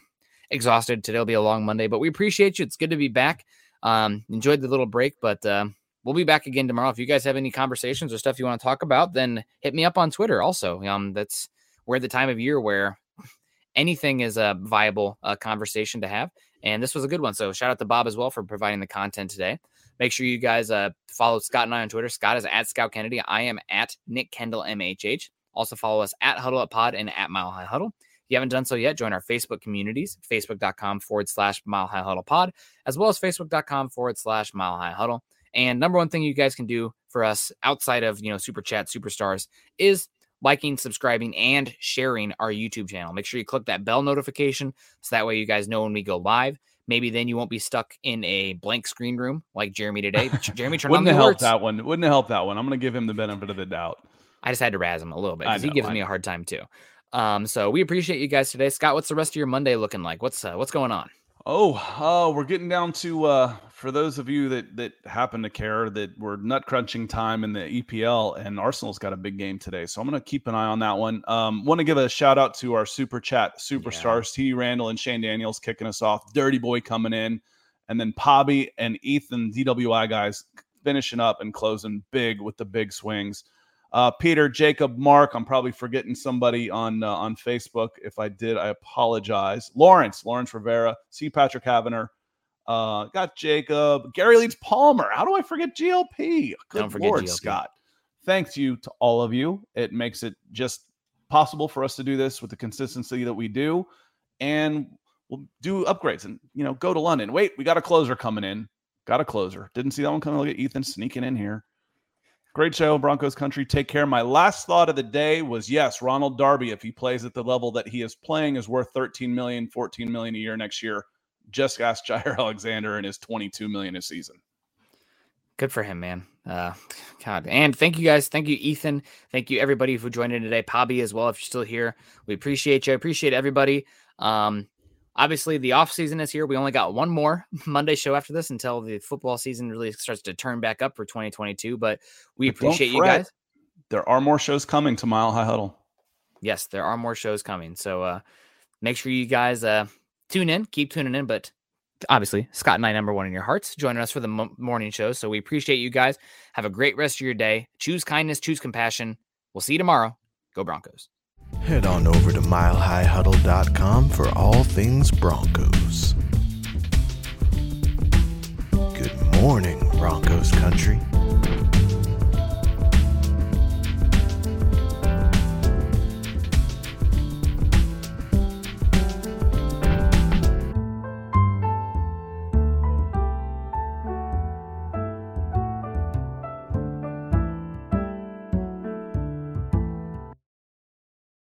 exhausted. Today will be a long Monday, but we appreciate you. It's good to be back. Um, enjoyed the little break, but uh, we'll be back again tomorrow. If you guys have any conversations or stuff you want to talk about, then hit me up on Twitter. Also, um, that's we're at the time of year where anything is a viable uh, conversation to have. And this was a good one. So shout out to Bob as well for providing the content today. Make sure you guys uh, follow Scott and I on Twitter. Scott is at Scout Kennedy. I am at Nick Kendell MHH. Also follow us at Huddle Up Pod and at Mile High Huddle. If you haven't done so yet, join our Facebook communities, facebook.com forward slash Mile High Huddle Pod, as well as facebook.com forward slash Mile High Huddle. And number one thing you guys can do for us outside of, you know, Super Chat Superstars is liking, subscribing, and sharing our YouTube channel. Make sure you click that bell notification so that way you guys know when we go live. Maybe then you won't be stuck in a blank screen room like Jeremy today. Jeremy turn Wouldn't on the alerts. that one. Wouldn't have helped that one. I'm going to give him the benefit of the doubt. I just had to razz him a little bit because he gives I me a hard time too. Um, so we appreciate you guys today. Scott, what's the rest of your Monday looking like? What's uh, what's going on? Oh, oh, we're getting down to uh for those of you that that happen to care that we're nut crunching time in the EPL and Arsenal's got a big game today. So I'm gonna keep an eye on that one. Um want to give a shout out to our super chat superstars, T Randall and Shane Daniels kicking us off, Dirty Boy coming in, and then Pobby and Ethan DWI guys finishing up and closing big with the big swings. Uh, Peter, Jacob, Mark. I'm probably forgetting somebody on uh, on Facebook. If I did, I apologize. Lawrence, Lawrence Rivera, C. Patrick Havener, uh, got Jacob, Gary Leeds Palmer. How do I forget GLP? Good Don't forget Lord, GLP. Scott. Thanks you to all of you. It makes it just possible for us to do this with the consistency that we do, and we'll do upgrades and you know go to London. Wait, we got a closer coming in. Got a closer. Didn't see that one coming. Look at Ethan sneaking in here. Great show, Broncos country. Take care. My last thought of the day was yes, Ronald Darby, if he plays at the level that he is playing, is worth 13 million, 14 million a year next year. Just ask Jaire Alexander and his 22 million a season. Good for him, man. Uh, God, and thank you guys. Thank you, Ethan. Thank you everybody who joined in today. Pobby as well. If you're still here, we appreciate you. I appreciate everybody. Um, obviously the off season is here. We only got one more Monday show after this until the football season really starts to turn back up for 2022. But we But appreciate you guys. There are more shows coming to Mile High Huddle. Yes, there are more shows coming. So uh, make sure you guys uh, tune in. Keep tuning in. But obviously, Scott and I, number one in your hearts, joining us for the mo- morning show. So we appreciate you guys. Have a great rest of your day. Choose kindness, choose compassion. We'll see you tomorrow. Go Broncos. Head on over to milehighhuddle.com for all things Broncos. Good morning, Broncos country.